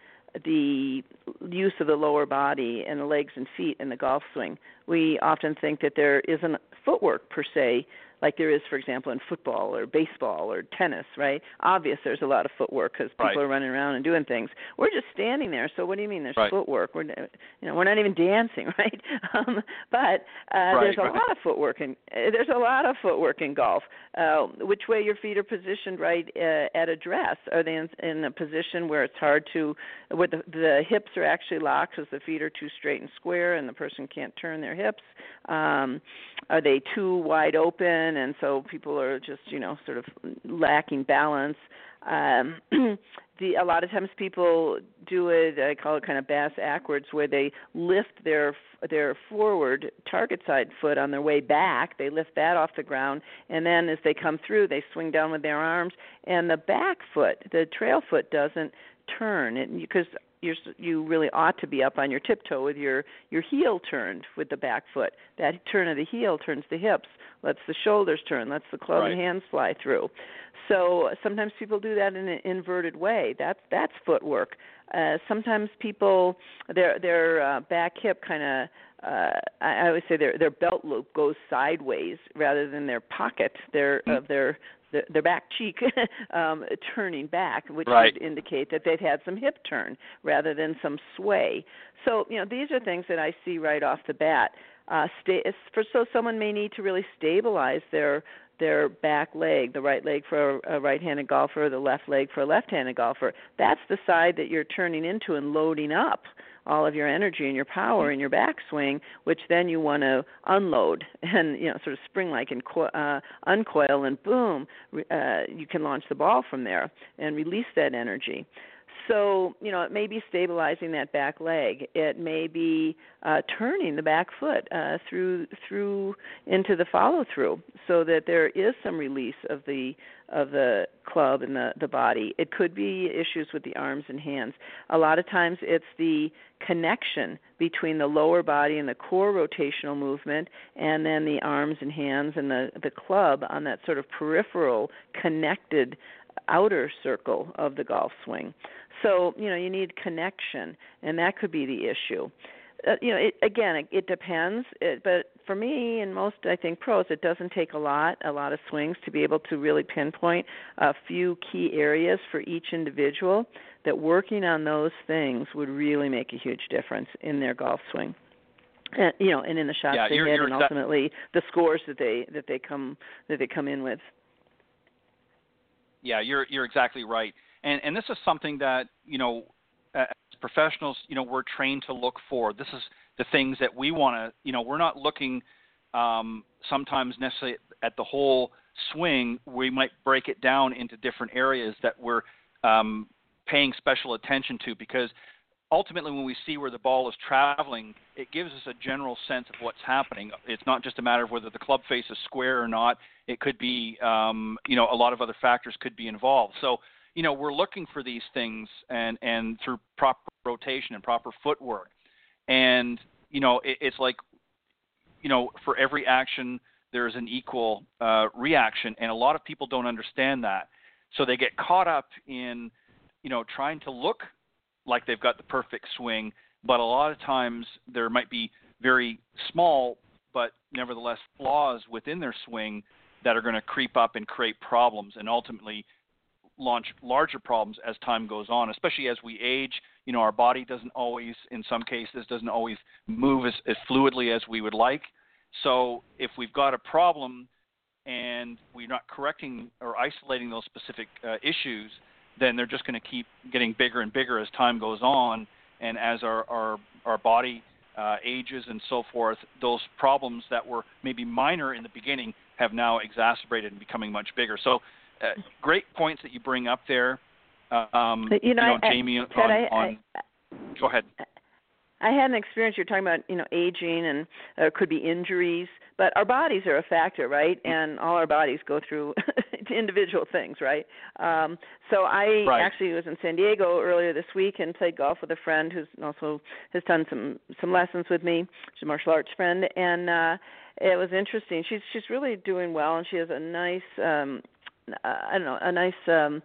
the use of the lower body and the legs and feet in the golf swing. We often think that there isn't footwork per se like there is, for example, in football or baseball or tennis, right? Obvious, there's a lot of footwork because people right. are running around and doing things. We're just standing there. So what do you mean there's right. footwork? We're you know we're not even dancing, right? Um, but uh, there's a lot of footwork in uh, there's a lot of footwork in golf. Uh, which way your feet are positioned, right uh, at address? Are they in, in a position where it's hard to where the, the hips are actually locked because the feet are too straight and square and the person can't turn their hips? Um, are they too wide open and so people are just you know sort of lacking balance. Um the a lot of times people do it i call it kind of bass backwards where they lift their their forward target side foot on their way back they lift that off the ground and then as they come through they swing down with their arms and the back foot the trail foot doesn't turn. Because you're you really ought to be up on your tiptoe with your your heel turned with the back foot. That turn of the heel turns the hips, lets the shoulders turn, lets the club right. and hands fly through. So sometimes people do that in an inverted way. That's that's footwork. Uh, sometimes people their their uh, back hip kind of uh, I, I always say their their belt loop goes sideways rather than their pocket their mm-hmm. of their their, their back cheek um, turning back, which right. would indicate that they've had some hip turn rather than some sway. So you know these are things that I see right off the bat. Uh, stay, for so someone may need to really stabilize their their back leg, the right leg for a right-handed golfer, the left leg for a left-handed golfer. That's the side that you're turning into and loading up all of your energy and your power in your backswing, which then you want to unload and you know sort of spring-like and co- uh, uncoil, and boom, uh, you can launch the ball from there and release that energy. So, you know, it may be stabilizing that back leg. It may be uh, turning the back foot uh, through through into the follow through, so that there is some release of the of the club and the the body. It could be issues with the arms and hands. A lot of times, it's the connection between the lower body and the core rotational movement, and then the arms and hands and the the club on that sort of peripheral connected outer circle of the golf swing. So, you know, you need connection, and that could be the issue. Uh, you know, it, again, it, it depends. It, but for me and most, I think, pros, it doesn't take a lot, a lot of swings to be able to really pinpoint a few key areas for each individual. That working on those things would really make a huge difference in their golf swing. And, you know, and in the shots yeah, they you're, hit, you're and ultimately the scores that they that they come that they come in with. Yeah, you're you're exactly right. And and this is something that you know as professionals you know we're trained to look for. This is the things that we want to you know we're not looking um, sometimes necessarily at the whole swing. We might break it down into different areas that we're um, paying special attention to because ultimately when we see where the ball is traveling it gives us a general sense of what's happening. It's not just a matter of whether the club face is square or not. It could be um, you know a lot of other factors could be involved. So you know, we're looking for these things and and through proper rotation and proper footwork, and you know, it, it's like, you know, for every action there's an equal uh, reaction, and a lot of people don't understand that, so they get caught up in, you know, trying to look like they've got the perfect swing, but a lot of times there might be very small but nevertheless flaws within their swing that are going to creep up and create problems and ultimately launch larger problems as time goes on, especially as we age. You know, our body doesn't always, in some cases, doesn't always move as, as fluidly as we would like. So if we've got a problem and we're not correcting or isolating those specific uh, issues, then they're just going to keep getting bigger and bigger as time goes on, and as our our our body uh, ages and so forth, those problems that were maybe minor in the beginning have now exacerbated and becoming much bigger. So uh, great points that you bring up there. Uh, um, you know, you know Jamie, Ted, on, I, on I, go ahead. I had an experience. You're talking about, you know, aging and uh, could be injuries, but our bodies are a factor, right? Mm-hmm. And all our bodies go through individual things, right? Um, so I right. actually was in San Diego earlier this week and played golf with a friend who's also has done some some lessons with me. She's a martial arts friend, and uh, it was interesting. She's she's really doing well, and she has a nice um, I don't know, a nice um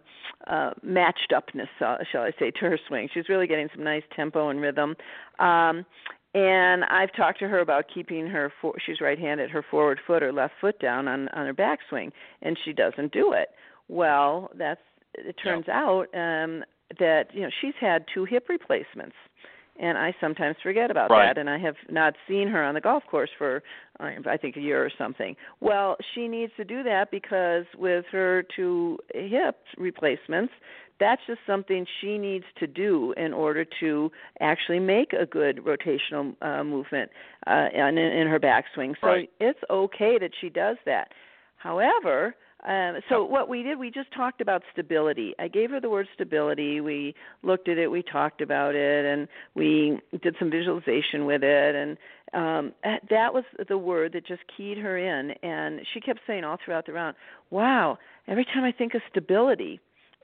uh matched upness, uh, shall I say, to her swing. She's really getting some nice tempo and rhythm. Um and I've talked to her about keeping her for, she's right-handed her forward foot or left foot down on on her backswing and she doesn't do it. Well, that's it turns out um that you know she's had two hip replacements and I sometimes forget about right. that. And I have not seen her on the golf course for I think a year or something. Well, she needs to do that because with her two hip replacements, that's just something she needs to do in order to actually make a good rotational uh, movement uh, in, in her backswing. So right. it's okay that she does that. However, um, so what we did, we just talked about stability. I gave her the word stability. We looked at it, we talked about it, and we did some visualization with it, and um, that was the word that just keyed her in. And she kept saying all throughout the round, "Wow! Every time I think of stability,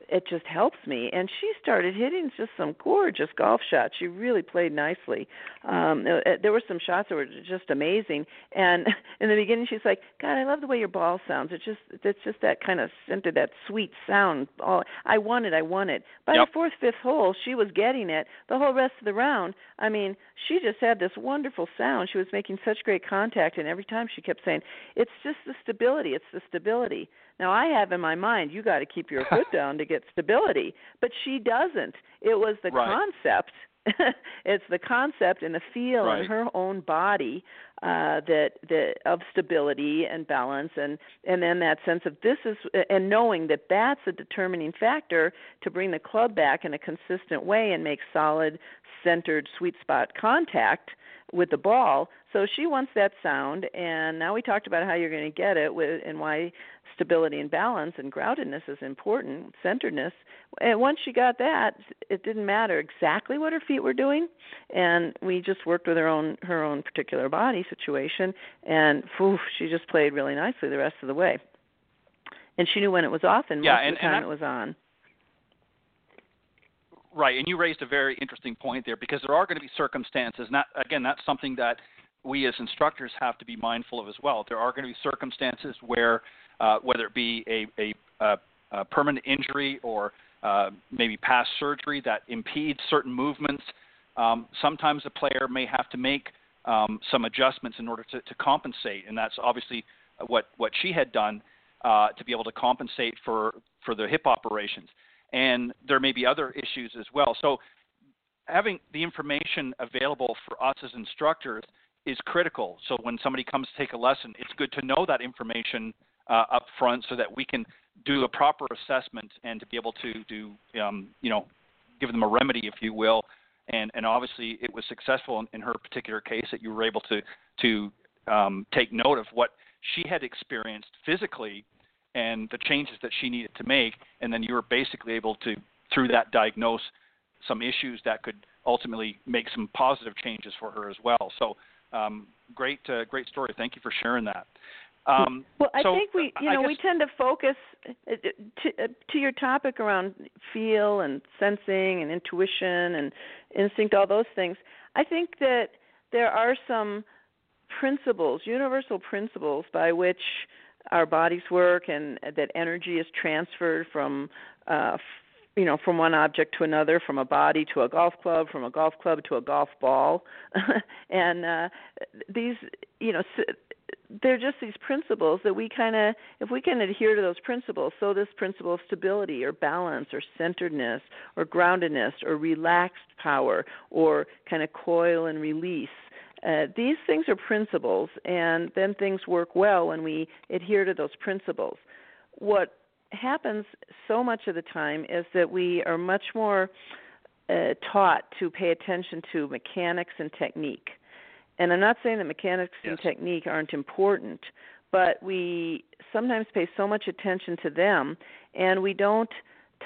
it just helps me. And she started hitting just some gorgeous golf shots. She really played nicely. Um, uh, there were some shots that were just amazing. And in the beginning, she's like, "God, I love the way your ball sounds. It's just it's just that kind of center, that sweet sound. Oh, I want it. I want it." By yep. the fourth, fifth hole, she was getting it. The whole rest of the round, I mean, she just had this wonderful sound. She was making such great contact, and every time she kept saying, "It's just the stability. It's the stability." Now I have in my mind you got to keep your foot down to get stability, but she doesn't. It was the right. concept. it's the concept and the feel right. in her own body uh that that of stability and balance and and then that sense of this is and knowing that that's a determining factor to bring the club back in a consistent way and make solid centered sweet spot contact with the ball. So she wants that sound, and now we talked about how you're going to get it with, and why stability and balance and groundedness is important, centeredness. And once she got that, it didn't matter exactly what her feet were doing, and we just worked with her own her own particular body situation, and whew, she just played really nicely the rest of the way. And she knew when it was off, and yeah, most and, of the time it was on. Right, and you raised a very interesting point there because there are going to be circumstances. Not again, that's something that we as instructors have to be mindful of as well. There are going to be circumstances where, uh, whether it be a, a, a, permanent injury or uh, maybe past surgery that impedes certain movements, um, sometimes a player may have to make um, some adjustments in order to, to, compensate, and that's obviously what what she had done uh, to be able to compensate for for the hip operations and there may be other issues as well. So having the information available for us as instructors is critical. So when somebody comes to take a lesson, it's good to know that information uh, up front so that we can do a proper assessment and to be able to do, um, you know, give them a remedy, if you will. And, and obviously, it was successful in, in her particular case that you were able to to um, take note of what she had experienced physically and the changes that she needed to make, and then you were basically able to, through that, diagnose some issues that could ultimately make some positive changes for her as well. So, um, great, uh, great story. Thank you for sharing that. Um, well, I so think we, you know, guess, we tend to focus uh, to, uh, to your topic around feel and sensing and intuition and instinct, all those things. I think that there are some principles, universal principles, by which our bodies work and that energy is transferred from uh, you know from one object to another from a body to a golf club from a golf club to a golf ball. And uh, these you know they're just these principles that we kind of if we can adhere to those principles so this principle of stability or balance or centeredness or groundedness or relaxed power or kind of coil and release uh, these things are principles, and then things work well when we adhere to those principles. What happens so much of the time is that we are much more uh, taught to pay attention to mechanics and technique. And I'm not saying that mechanics yes. and technique aren't important, but we sometimes pay so much attention to them and we don't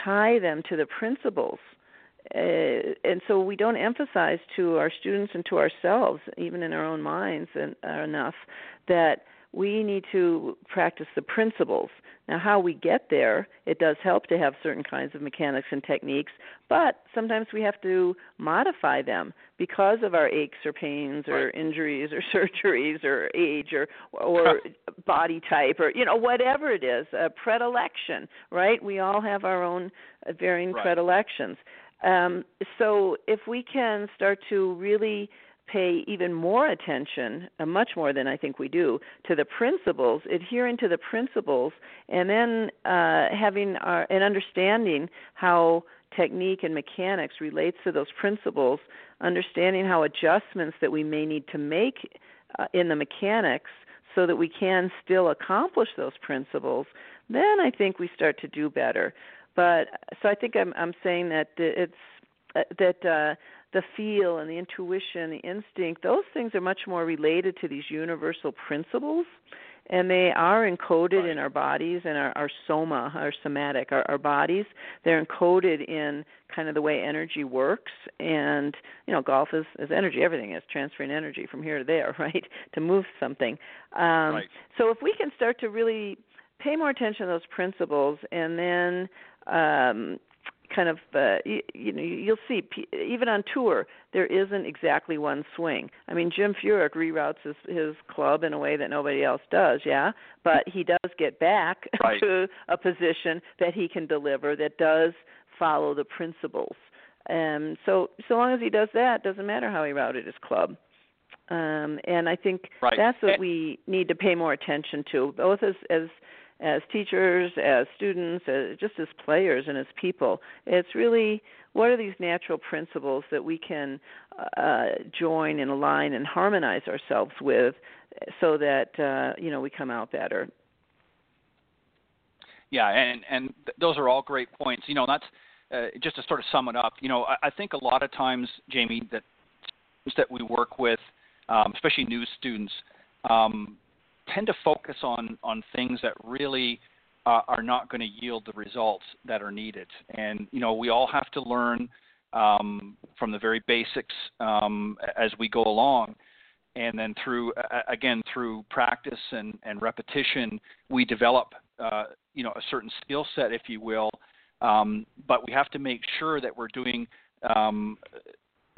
tie them to the principles uh, and so we don't emphasize to our students and to ourselves, even in our own minds, and, uh, enough that we need to practice the principles. Now, how we get there, it does help to have certain kinds of mechanics and techniques, but sometimes we have to modify them because of our aches or pains or right. injuries or surgeries or age or or body type or you know whatever it is, a predilection, right? We all have our own uh, varying right. predilections. Um, so if we can start to really pay even more attention, uh, much more than I think we do, to the principles, adhering to the principles, and then uh, having our, an understanding how technique and mechanics relates to those principles, understanding how adjustments that we may need to make uh, in the mechanics so that we can still accomplish those principles, then I think we start to do better. But so I think I'm I'm saying that it's uh, that uh, the feel and the intuition, the instinct, those things are much more related to these universal principles, and they are encoded right. in our bodies and our, our soma, our somatic, our, our bodies. They're encoded in kind of the way energy works, and you know, golf is, is energy. Everything is transferring energy from here to there, right? To move something. Um, right. So if we can start to really pay more attention to those principles, and then um, kind of uh, you, you know you'll see even on tour there isn't exactly one swing. I mean Jim Furyk reroutes his, his club in a way that nobody else does, yeah, but he does get back right. to a position that he can deliver that does follow the principles. Um, so so long as he does that, doesn't matter how he routed his club. Um, and I think right. that's what we need to pay more attention to, both as as as teachers, as students, as, just as players and as people. It's really what are these natural principles that we can uh, join and align and harmonize ourselves with, so that uh, you know we come out better. Yeah, and and th- those are all great points. You know, that's uh, just to sort of sum it up. You know, I, I think a lot of times, Jamie, that that we work with, um, especially new students, um, tend to focus on on things that really uh, are not going to yield the results that are needed. And you know, we all have to learn um, from the very basics um, as we go along. And then through again through practice and, and repetition, we develop uh, you know a certain skill set, if you will. Um, but we have to make sure that we're doing um,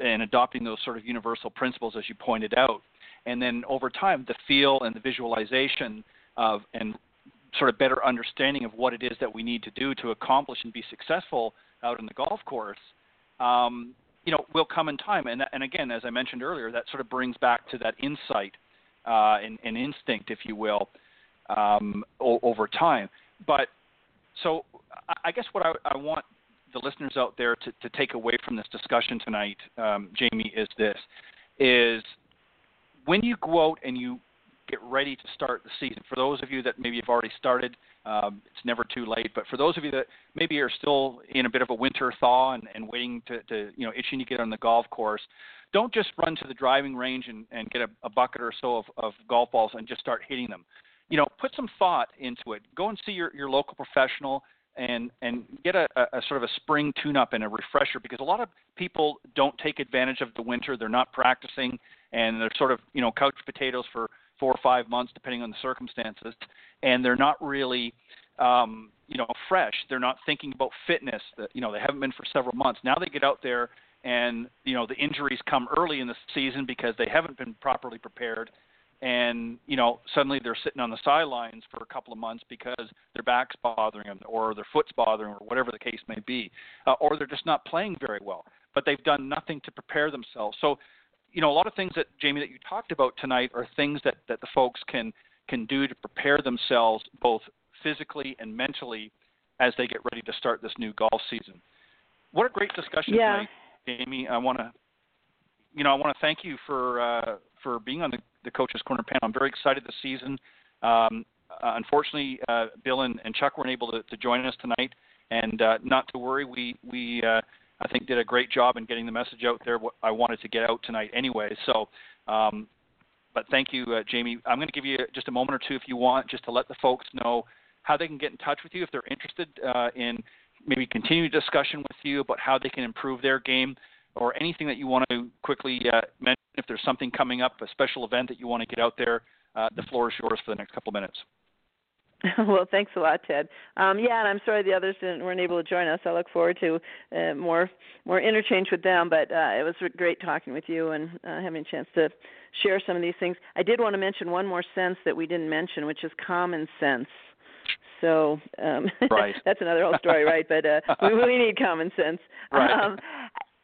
and adopting those sort of universal principles, as you pointed out and then over time the feel and the visualization of and sort of better understanding of what it is that we need to do to accomplish and be successful out in the golf course um, you know will come in time. And and again as i mentioned earlier that sort of brings back to that insight uh, and, and instinct if you will um, o- over time. But so i guess what i, I want the listeners out there to, to take away from this discussion tonight um, jamie is this is when you go out and you get ready to start the season, for those of you that maybe have already started, um, it's never too late. But for those of you that maybe are still in a bit of a winter thaw and, and waiting to, to, you know, itching to get on the golf course, don't just run to the driving range and, and get a, a bucket or so of, of golf balls and just start hitting them. You know, put some thought into it. Go and see your, your local professional and and get a, a, sort of a spring tune-up and a refresher because a lot of people don't take advantage of the winter. They're not practicing and they're sort of you know couch potatoes for four or five months depending on the circumstances, and they're not really um, you know fresh. They're not thinking about fitness. That you know they haven't been for several months. Now they get out there and you know the injuries come early in the season because they haven't been properly prepared and you know suddenly they're sitting on the sidelines for a couple of months because their back's bothering them or their foot's bothering them or whatever the case may be uh, or they're just not playing very well but they've done nothing to prepare themselves so you know, a lot of things that Jamie that you talked about tonight are things that that the folks can can do to prepare themselves both physically and mentally as they get ready to start this new golf season. What a great discussion yeah. tonight, Jamie. I want to, you know, I want to thank you for uh, for being on the, the Coaches Corner panel. I'm very excited this season. Um, uh, unfortunately, uh, Bill and, and, Chuck weren't able to, to, join us tonight, and uh, not to worry, we we uh, I think did a great job in getting the message out there. What I wanted to get out tonight anyway. So, um, but thank you, uh, Jamie. I'm going to give you just a moment or two if you want, just to let the folks know how they can get in touch with you if they're interested uh, in maybe continuing discussion with you about how they can improve their game or anything that you want to quickly uh, mention. If there's something coming up, a special event that you want to get out there, uh, the floor is yours for the next couple of minutes. well, thanks a lot, Ted. Um, yeah, and I'm sorry the others didn't, weren't able to join us. I look forward to uh, more more interchange with them. But uh, it was great talking with you and uh, having a chance to share some of these things. I did want to mention one more sense that we didn't mention, which is common sense. So um, right. that's another whole story, right? But uh, we, really need common sense. Right. Um,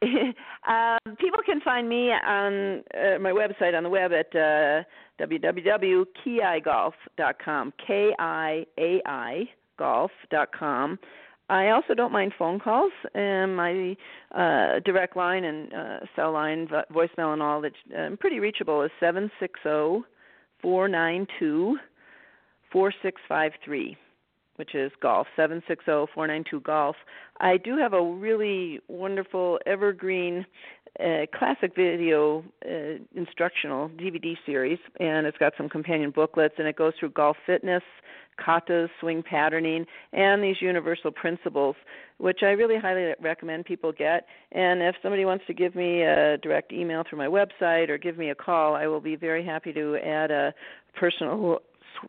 um, people can find me on uh, my website on the web at uh, www.kiaigolf.com, K I A I golf.com. I also don't mind phone calls, and my uh, direct line and uh, cell line, voicemail, and all that I'm um, pretty reachable is seven six zero four nine two four six five three which is golf, 760-492 golf. I do have a really wonderful evergreen classic video uh, instructional DVD series, and it's got some companion booklets, and it goes through golf fitness, katas, swing patterning, and these universal principles, which I really highly recommend people get. And if somebody wants to give me a direct email through my website or give me a call, I will be very happy to add a personal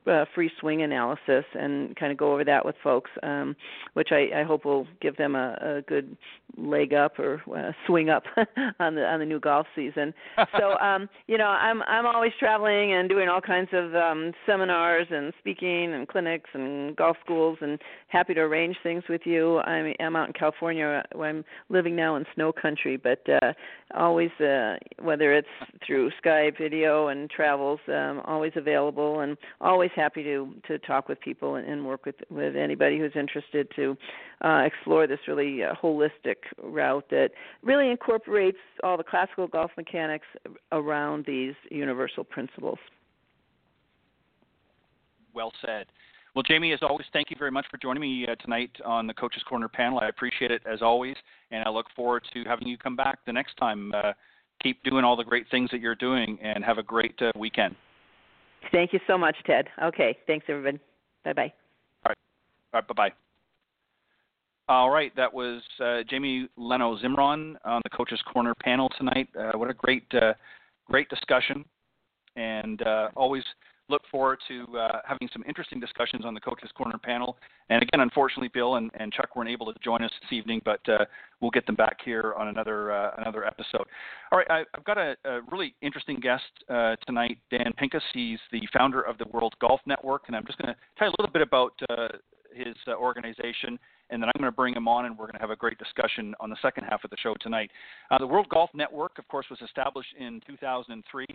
uh, free swing analysis and kind of go over that with folks, um, which I, I hope will give them a, a good leg up or uh, swing up on the on the new golf season. so um, you know, I'm I'm always traveling and doing all kinds of um, seminars and speaking and clinics and golf schools, and happy to arrange things with you. I'm I'm out in California. I'm living now in snow country, but uh, always uh, whether it's through Skype, video, and travels, um, always available and always happy to to talk with people and, and work with with anybody who's interested to uh, explore this really uh, holistic route that really incorporates all the classical golf mechanics around these universal principles. Well said. Well, Jamie, as always, thank you very much for joining me uh, tonight on the Coaches Corner panel. I appreciate it as always, and I look forward to having you come back the next time. Uh, keep doing all the great things that you're doing, and have a great uh, weekend. Thank you so much, Ted. Okay, thanks, everyone. Bye bye. All right. All right, bye bye. All right, that was uh, Jamie Leno Zimron on the Coaches Corner panel tonight. Uh, what a great, uh, great discussion, and uh, always look forward to uh, having some interesting discussions on the Coaches Corner panel. And again, unfortunately, Bill and, and Chuck weren't able to join us this evening, but uh, we'll get them back here on another another episode. All right, I, have got a, a, really interesting guest tonight, Dan Pincus. He's the founder of the World Golf Network, and I'm just going to tell you a little bit about his organization and then I'm going to bring him on, and we're going to have a great discussion on the second half of the show tonight. Uh, the World Golf Network, of course, was established in 2003.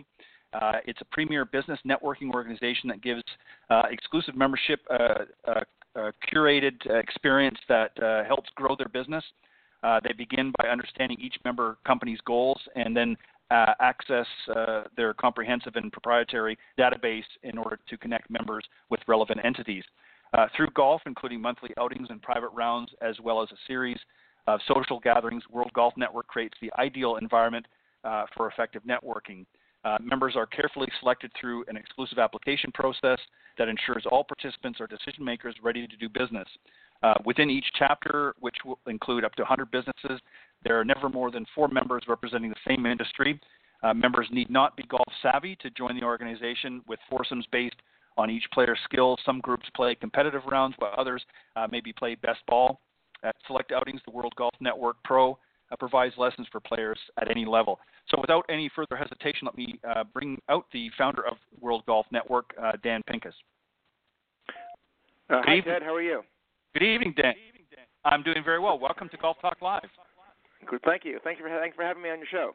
Uh, it's a premier business networking organization that gives uh, exclusive membership, uh, uh, curated experience that uh, helps grow their business. they begin by understanding each member company's goals and then access their comprehensive and proprietary database in order to connect members with relevant entities. Uh, through golf, including monthly outings and private rounds, as well as a series of social gatherings, World Golf Network creates the ideal environment uh, for effective networking. Uh, members are carefully selected through an exclusive application process that ensures all participants are decision makers ready to do business. Uh, within each chapter, which will include up to 100 businesses, there are never more than four members representing the same industry. Uh, members need not be golf savvy to join the organization, with foursomes based on each player's skills. Some groups play competitive rounds, while others uh, maybe play best ball. At select outings, the World Golf Network Pro uh, provides lessons for players at any level. So, without any further hesitation, let me uh, bring out the founder of World Golf Network, uh, Dan Pincus. Uh, hi, Ted. How are you? Good evening, Dan. I'm doing very well. Welcome to Golf Talk Live. Good. Thank you. Thank you for thanks for having me on your show.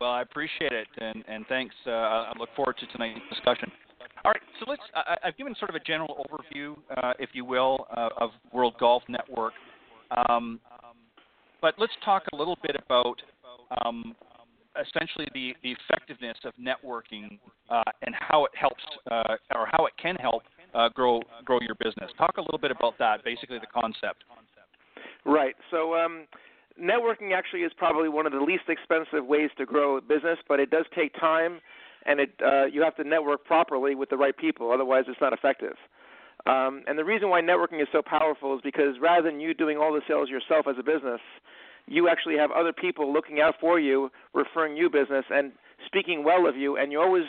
Well, I appreciate it, and, and thanks. Uh, I look forward to tonight's discussion. All right, so let's. I, have given sort of a general overview, uh, if you will, uh, of World Golf Network, um, but let's talk a little bit about um, essentially the, the effectiveness of networking uh, and how it helps uh, or how it can help uh, grow grow your business. Talk a little bit about that, basically the concept. Right. So. Um, networking actually is probably one of the least expensive ways to grow a business, but it does take time and it uh, you have to network properly with the right people. Otherwise, it's not effective. Um, and the reason why networking is so powerful is because rather than you doing all the sales yourself as a business, you actually have other people looking out for you, referring you business, and speaking well of you. And you always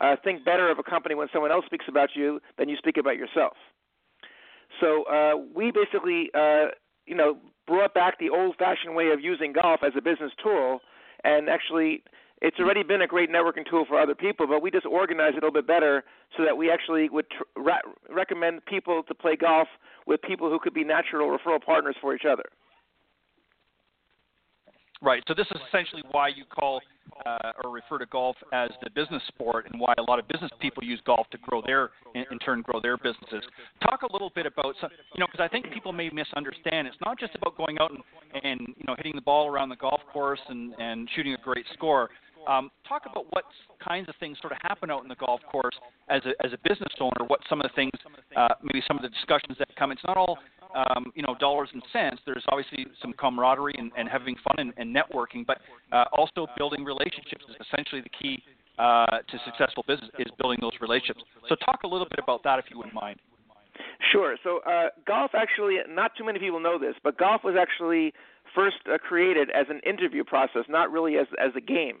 uh, think better of a company when someone else speaks about you than you speak about yourself. So uh, we basically, uh, you know, brought back the old-fashioned way of using golf as a business tool, and actually it's already been a great networking tool for other people, but we just organize it a little bit better so that we actually would tr- re- recommend people to play golf with people who could be natural referral partners for each other. Right. So this is essentially why you call uh, or refer to golf as the business sport, and why a lot of business people use golf to grow their, in, in turn, grow their businesses. Talk a little bit about some, you know, because I think people may misunderstand. It's not just about going out and, and you know hitting the ball around the golf course and and shooting a great score. Um, talk about what kinds of things sort of happen out in the golf course as a, as a business owner. What some of the things, uh, maybe some of the discussions that come. It's not all um, you know dollars and cents. There's obviously some camaraderie and, and having fun and, and networking, but uh, also building relationships is essentially the key uh, to successful business is building those relationships. So talk a little bit about that if you wouldn't mind. Sure. So uh, golf actually, not too many people know this, but golf was actually first uh, created as an interview process, not really as as a game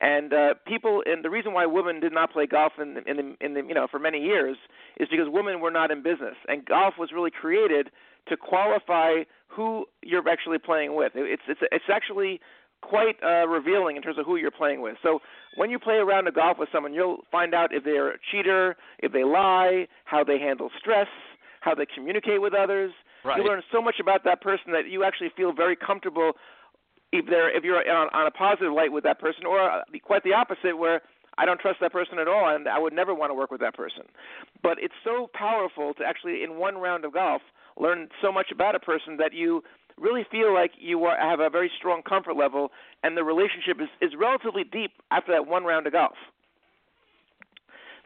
And uh, people, and the reason why women did not play golf in the, in the, in the you know for many years is because women were not in business, and golf was really created to qualify who you're actually playing with. It's it's it's actually quite uh, revealing in terms of who you're playing with. So when you play a round of golf with someone, you'll find out if they're a cheater, if they lie, how they handle stress, how they communicate with others. Right. You learn so much about that person that you actually feel very comfortable if they're if you're on, on a positive light with that person, or uh, quite the opposite, where I don't trust that person at all, and I would never want to work with that person. But it's so powerful to actually, in one round of golf, learn so much about a person that you really feel like you are, have a very strong comfort level, and the relationship is, is relatively deep after that one round of golf.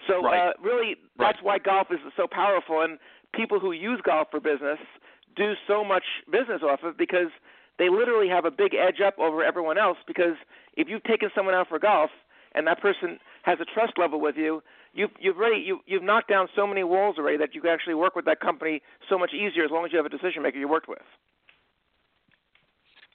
So right. uh, really, that's right. why golf is so powerful, and people who use golf for business do so much business off of because they literally have a big edge up over everyone else because if you've taken someone out for golf and that person has a trust level with you, you've you've already you you've knocked down so many walls already that you can actually work with that company so much easier as long as you have a decision maker you worked with.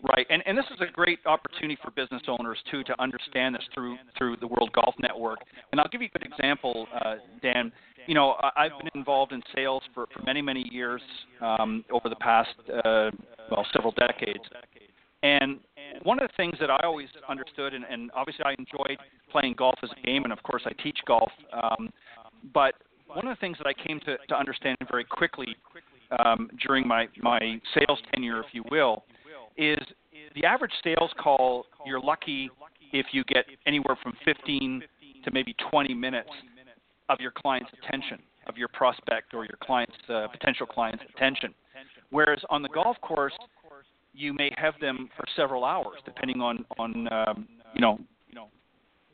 Right, and and this is a great opportunity for business owners too to understand this through through the World Golf Network. And I'll give you a good example, uh, Dan. You know, I've been involved in sales for for many many years um, over the past uh, well several decades. And one of the things that I always understood, and, and obviously I enjoyed playing golf as a game, and of course I teach golf. Um, but one of the things that I came to, to understand very quickly um, during my my sales tenure, if you will, is the average sales call. You're lucky if you get anywhere from 15 to maybe 20 minutes of your client's attention, of your prospect or your client's uh, potential client's attention. Whereas on the golf course, you may have them for several hours, depending on on um, you know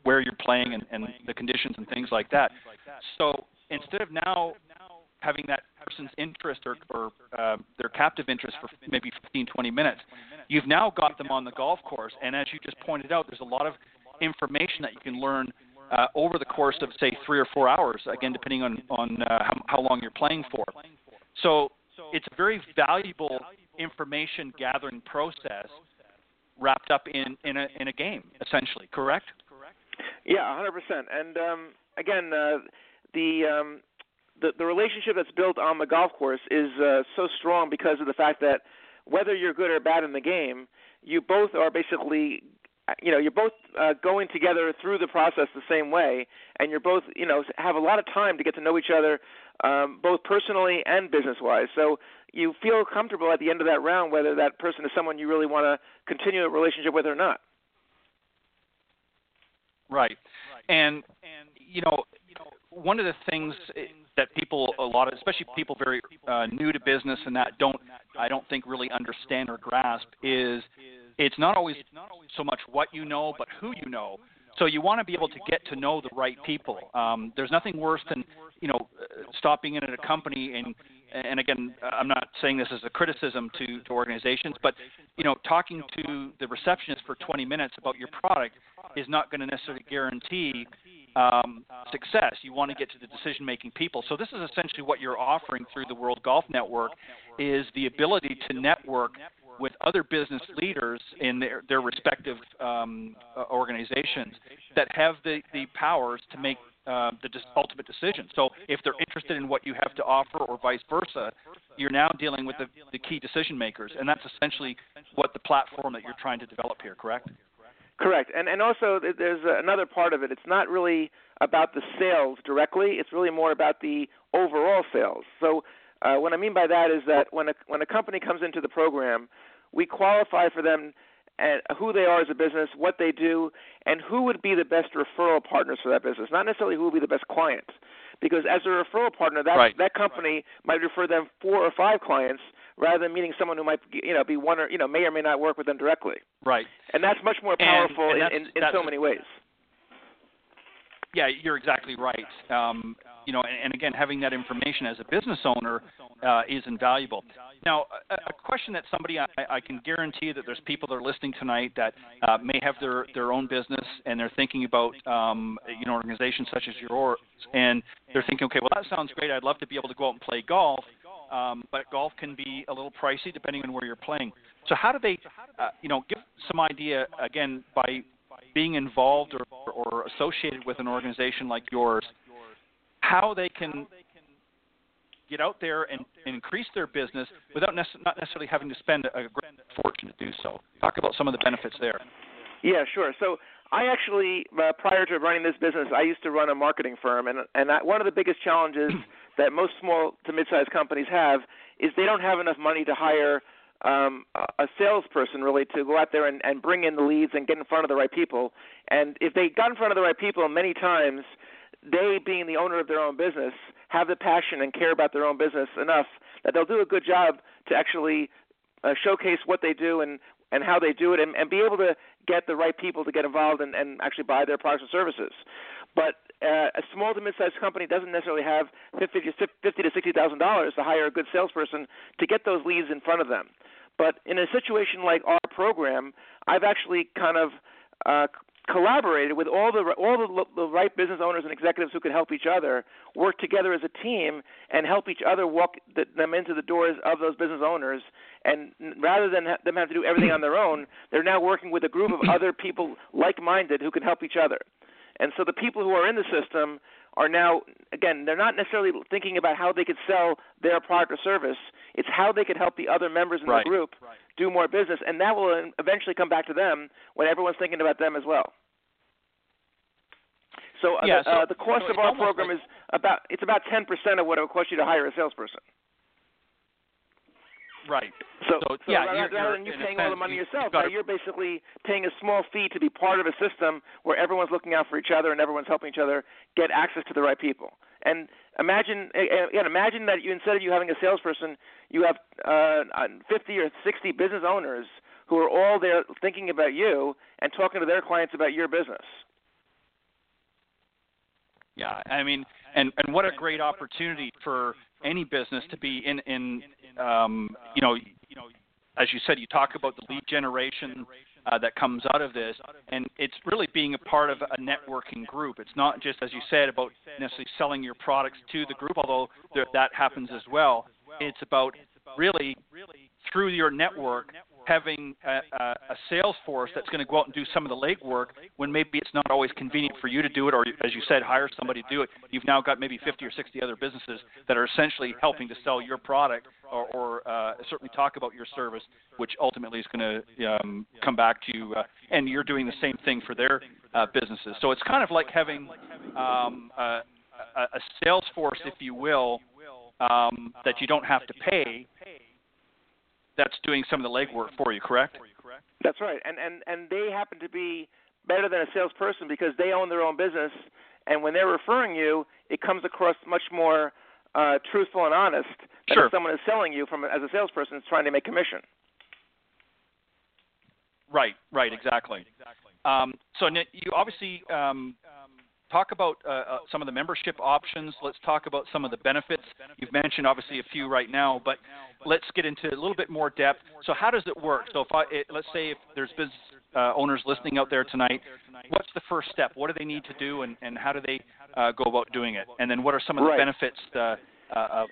where you're playing and, and the conditions and things like that. So instead of now having that person's interest or, or uh, their captive interest for maybe 15, 20 minutes, you've now got them on the golf course. And as you just pointed out, there's a lot of information that you can learn uh, over the course of say three or four hours. Again, depending on on uh, how, how long you're playing for. So it's a very valuable information gathering process wrapped up in in a in a game essentially correct yeah 100% and um again uh the um the the relationship that's built on the golf course is uh, so strong because of the fact that whether you're good or bad in the game you both are basically you know you're both uh, going together through the process the same way and you're both you know have a lot of time to get to know each other um, both personally and business wise so you feel comfortable at the end of that round whether that person is someone you really want to continue a relationship with or not. Right. And and you know, one of the things that people a lot of especially people very uh, new to business and that don't I don't think really understand or grasp is it's not always so much what you know but who you know. So you want to be able to get to know the right people. Um, there's nothing worse than you know stopping in at a company and and again, I'm not saying this as a criticism to, to organizations, but you know, talking to the receptionist for 20 minutes about your product is not going to necessarily guarantee um, success. You want to get to the decision-making people. So this is essentially what you're offering through the World Golf Network is the ability to network with other business leaders in their, their respective um, uh, organizations that have the, the powers to make uh, the ultimate decision. So if they're interested in what you have to offer, or vice versa, you're now dealing with the, the key decision makers, and that's essentially what the platform that you're trying to develop here. Correct? Correct, and and also there's another part of it. It's not really about the sales directly. It's really more about the overall sales. So uh, what I mean by that is that when a when a company comes into the program, we qualify for them and who they are as a business, what they do, and who would be the best referral partners for that business. Not necessarily who would be the best client, because as a referral partner, that right. that company right. might refer them four or five clients rather than meeting someone who might you know be one or you know may or may not work with them directly. Right. And that's much more powerful and, and in, in, in so many ways. Yeah, you're exactly right. Um, you know, and, and, again, having that information as a business owner uh, is invaluable. Now, a, a question that somebody I, I, can guarantee that there's people that are listening tonight that uh, may have their their own business and they're thinking about um, you know organizations such as yours, and they're thinking, okay, well that sounds great. I'd love to be able to go out and play golf, um, but golf can be a little pricey depending on where you're playing. So how do they, uh, you know, give some idea again by being involved or, or associated with an organization like yours, how they can get out there and, and increase their business without nece- not necessarily having to spend a, a great fortune to do so. Talk about some of the benefits there. Yeah, sure. So I actually, uh, prior to running this business, I used to run a marketing firm, and and I, one of the biggest challenges that most small to mid-sized companies have is they don't have enough money to hire um, a salesperson really to go out there and, and bring in the leads and get in front of the right people. And if they got in front of the right people, many times they, being the owner of their own business, have the passion and care about their own business enough that they'll do a good job to actually uh, showcase what they do and and how they do it and, and be able to get the right people to get involved and, and actually buy their products or services. But uh, a small to mid-sized company doesn't necessarily have fifty to to sixty thousand dollars to hire a good salesperson to get those leads in front of them. But in a situation like our program, I've actually kind of uh, collaborated with all the all the, the right business owners and executives who could help each other work together as a team and help each other walk the, them into the doors of those business owners. And rather than ha- them have to do everything on their own, they're now working with a group of other people like-minded who can help each other. And so the people who are in the system are now again they're not necessarily thinking about how they could sell their product or service it's how they could help the other members in right. the group right. do more business and that will eventually come back to them when everyone's thinking about them as well so, yeah, uh, so, uh, the cost so of our program like... is about it's about 10% of what it would cost you to hire a salesperson Right. So, so, so yeah, rather, you're, rather than you paying all the money you, yourself, now you're basically paying a small fee to be part of a system where everyone's looking out for each other and everyone's helping each other get access to the right people. And imagine, again, imagine that you instead of you having a salesperson, you have uh, 50 or 60 business owners who are all there thinking about you and talking to their clients about your business. Yeah, I mean, and and what a great opportunity for any business to be in in um, you know as you said you talk about the lead generation uh, that comes out of this and it's really being a part of a networking group. It's not just as you said about necessarily selling your products to the group although there, that happens as well. It's about really through your network having a, a, a sales force that's going to go out and do some of the legwork when maybe it's not always convenient for you to do it, or as you said, hire somebody to do it. You've now got maybe 50 or 60 other businesses that are essentially helping to sell your product or, or uh, certainly talk about your service, which ultimately is going to um, come back to you. Uh, and you're doing the same thing for their uh, businesses. So it's kind of like having um, a, a sales force, if you will, um, that you don't have to pay that's doing some of the legwork for you, correct? That's right, and and and they happen to be better than a salesperson because they own their own business, and when they're referring you, it comes across much more uh, truthful and honest than sure. if someone is selling you from as a salesperson is trying to make commission. Right, right, exactly. Um, so you obviously um, talk about uh, uh, some of the membership options. Let's talk about some of the benefits. You've mentioned obviously a few right now, but let's get into a little bit more depth. So how does it work? So if I, it, let's say if there's business uh, owners listening out there tonight, what's the first step? What do they need to do, and, and how do they uh, go about doing it? And then what are some of the right. benefits uh, uh,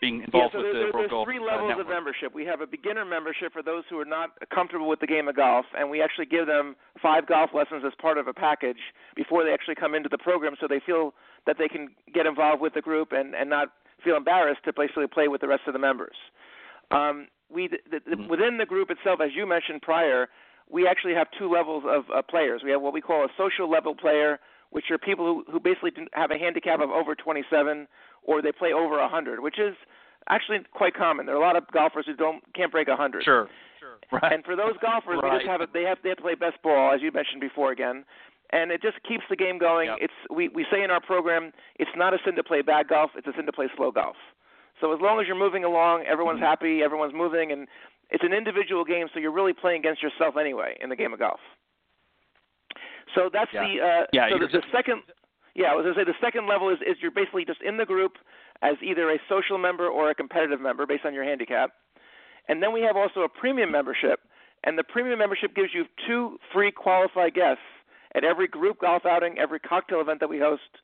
being involved yeah, so with there, the there's Golf three uh, levels network? of membership. We have a beginner membership for those who are not comfortable with the game of golf, and we actually give them five golf lessons as part of a package before they actually come into the program, so they feel that they can get involved with the group and and not feel embarrassed to basically play with the rest of the members. Um, we the, the, mm-hmm. within the group itself, as you mentioned prior, we actually have two levels of uh, players. We have what we call a social level player, which are people who, who basically have a handicap of over 27 or they play over 100, which is actually quite common. There are a lot of golfers who don't can't break 100. Sure. Sure. Right. And for those golfers, right. we just have it. They have they have to play best ball, as you mentioned before again, and it just keeps the game going. Yep. It's we we say in our program, it's not a sin to play bad golf. It's a sin to play slow golf. So as long as you're moving along, everyone's mm-hmm. happy, everyone's moving, and it's an individual game. So you're really playing against yourself anyway in the game of golf. So that's yeah. the uh, yeah, so the, the second. Yeah, I was gonna say the second level is is you're basically just in the group as either a social member or a competitive member based on your handicap. And then we have also a premium membership, and the premium membership gives you two free qualified guests at every group golf outing, every cocktail event that we host,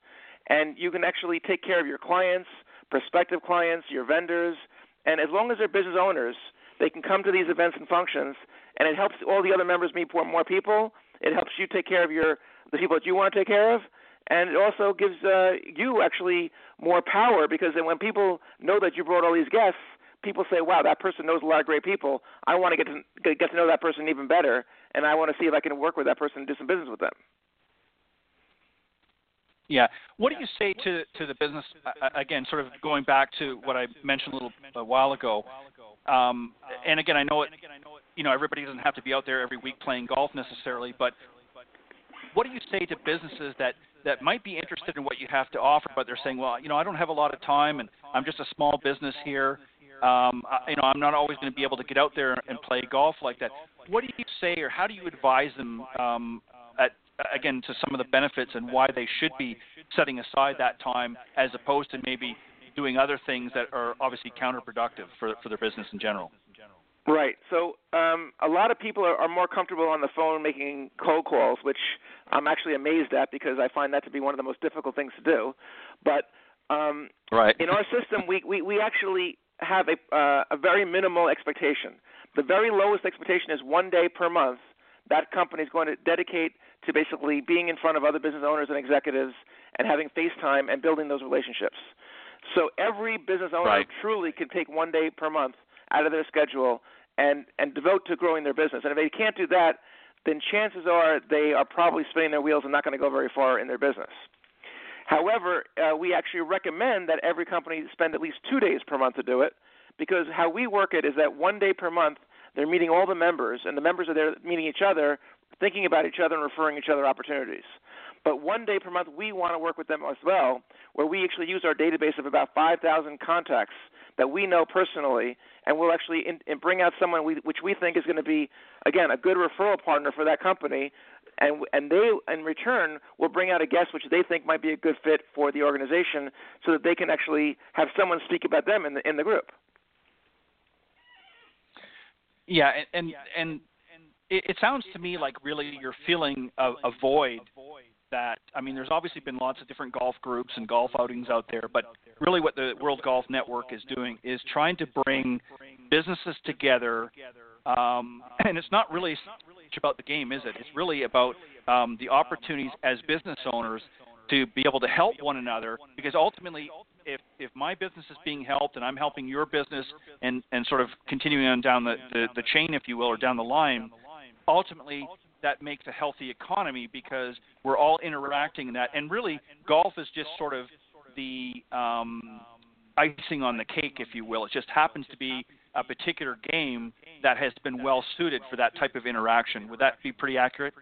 and you can actually take care of your clients, prospective clients, your vendors, and as long as they're business owners, they can come to these events and functions, and it helps all the other members meet more, more people, It helps you take care of your the people that you want to take care of, and it also gives uh, you actually more power because then when people know that you brought all these guests, people say, "Wow, that person knows a lot of great people. I want to get to get to know that person even better, and I want to see if I can work with that person and do some business with them." Yeah. What do you say to to the business uh, again? Sort of going back to what I mentioned a little a while ago. Um, and again, I know it. You know, everybody doesn't have to be out there every week playing golf necessarily, but what do you say to businesses that that might be interested in what you have to offer, but they're saying, well, you know, I don't have a lot of time, and I'm just a small business here. Um, I, you know, I'm not always going to be able to get out there and play golf like that. What do you say, or how do you advise them um, at again to some of the benefits and why they should be setting aside that time as opposed to maybe doing other things that are obviously counterproductive for for their business in general? Right. So um, a lot of people are, are more comfortable on the phone making cold calls, which I'm actually amazed at because I find that to be one of the most difficult things to do. But um, right. in our system, we, we, we actually have a, uh, a very minimal expectation. The very lowest expectation is one day per month that company is going to dedicate to basically being in front of other business owners and executives and having FaceTime and building those relationships. So every business owner right. truly can take one day per month out of their schedule and and devote to growing their business. And if they can't do that, then chances are they are probably spinning their wheels and not going to go very far in their business. However, uh, we actually recommend that every company spend at least two days per month to do it, because how we work it is that one day per month they're meeting all the members, and the members are there meeting each other, thinking about each other, and referring each other opportunities. But one day per month, we want to work with them as well, where we actually use our database of about 5,000 contacts that we know personally, and we'll actually in, in bring out someone we, which we think is going to be, again, a good referral partner for that company, and and they in return will bring out a guest which they think might be a good fit for the organization, so that they can actually have someone speak about them in the in the group. Yeah, and and, and it, it sounds to me like really you're feeling a, a void that I mean, there's obviously been lots of different golf groups and golf outings out there, but really what the World Golf Network is doing is trying to bring businesses together. Um, and it's not really about the game, is it? It's really about um, the opportunities as business owners to be able to help one another because ultimately if if my business is being helped and I'm helping your business and and sort of continuing on down the, the the chain if you will or down the line ultimately that makes a healthy economy because we're all interacting in that. And really, golf is just sort of the um, icing on the cake, if you will. It just happens to be a particular game that has been well suited for that type of interaction. Would that be pretty accurate?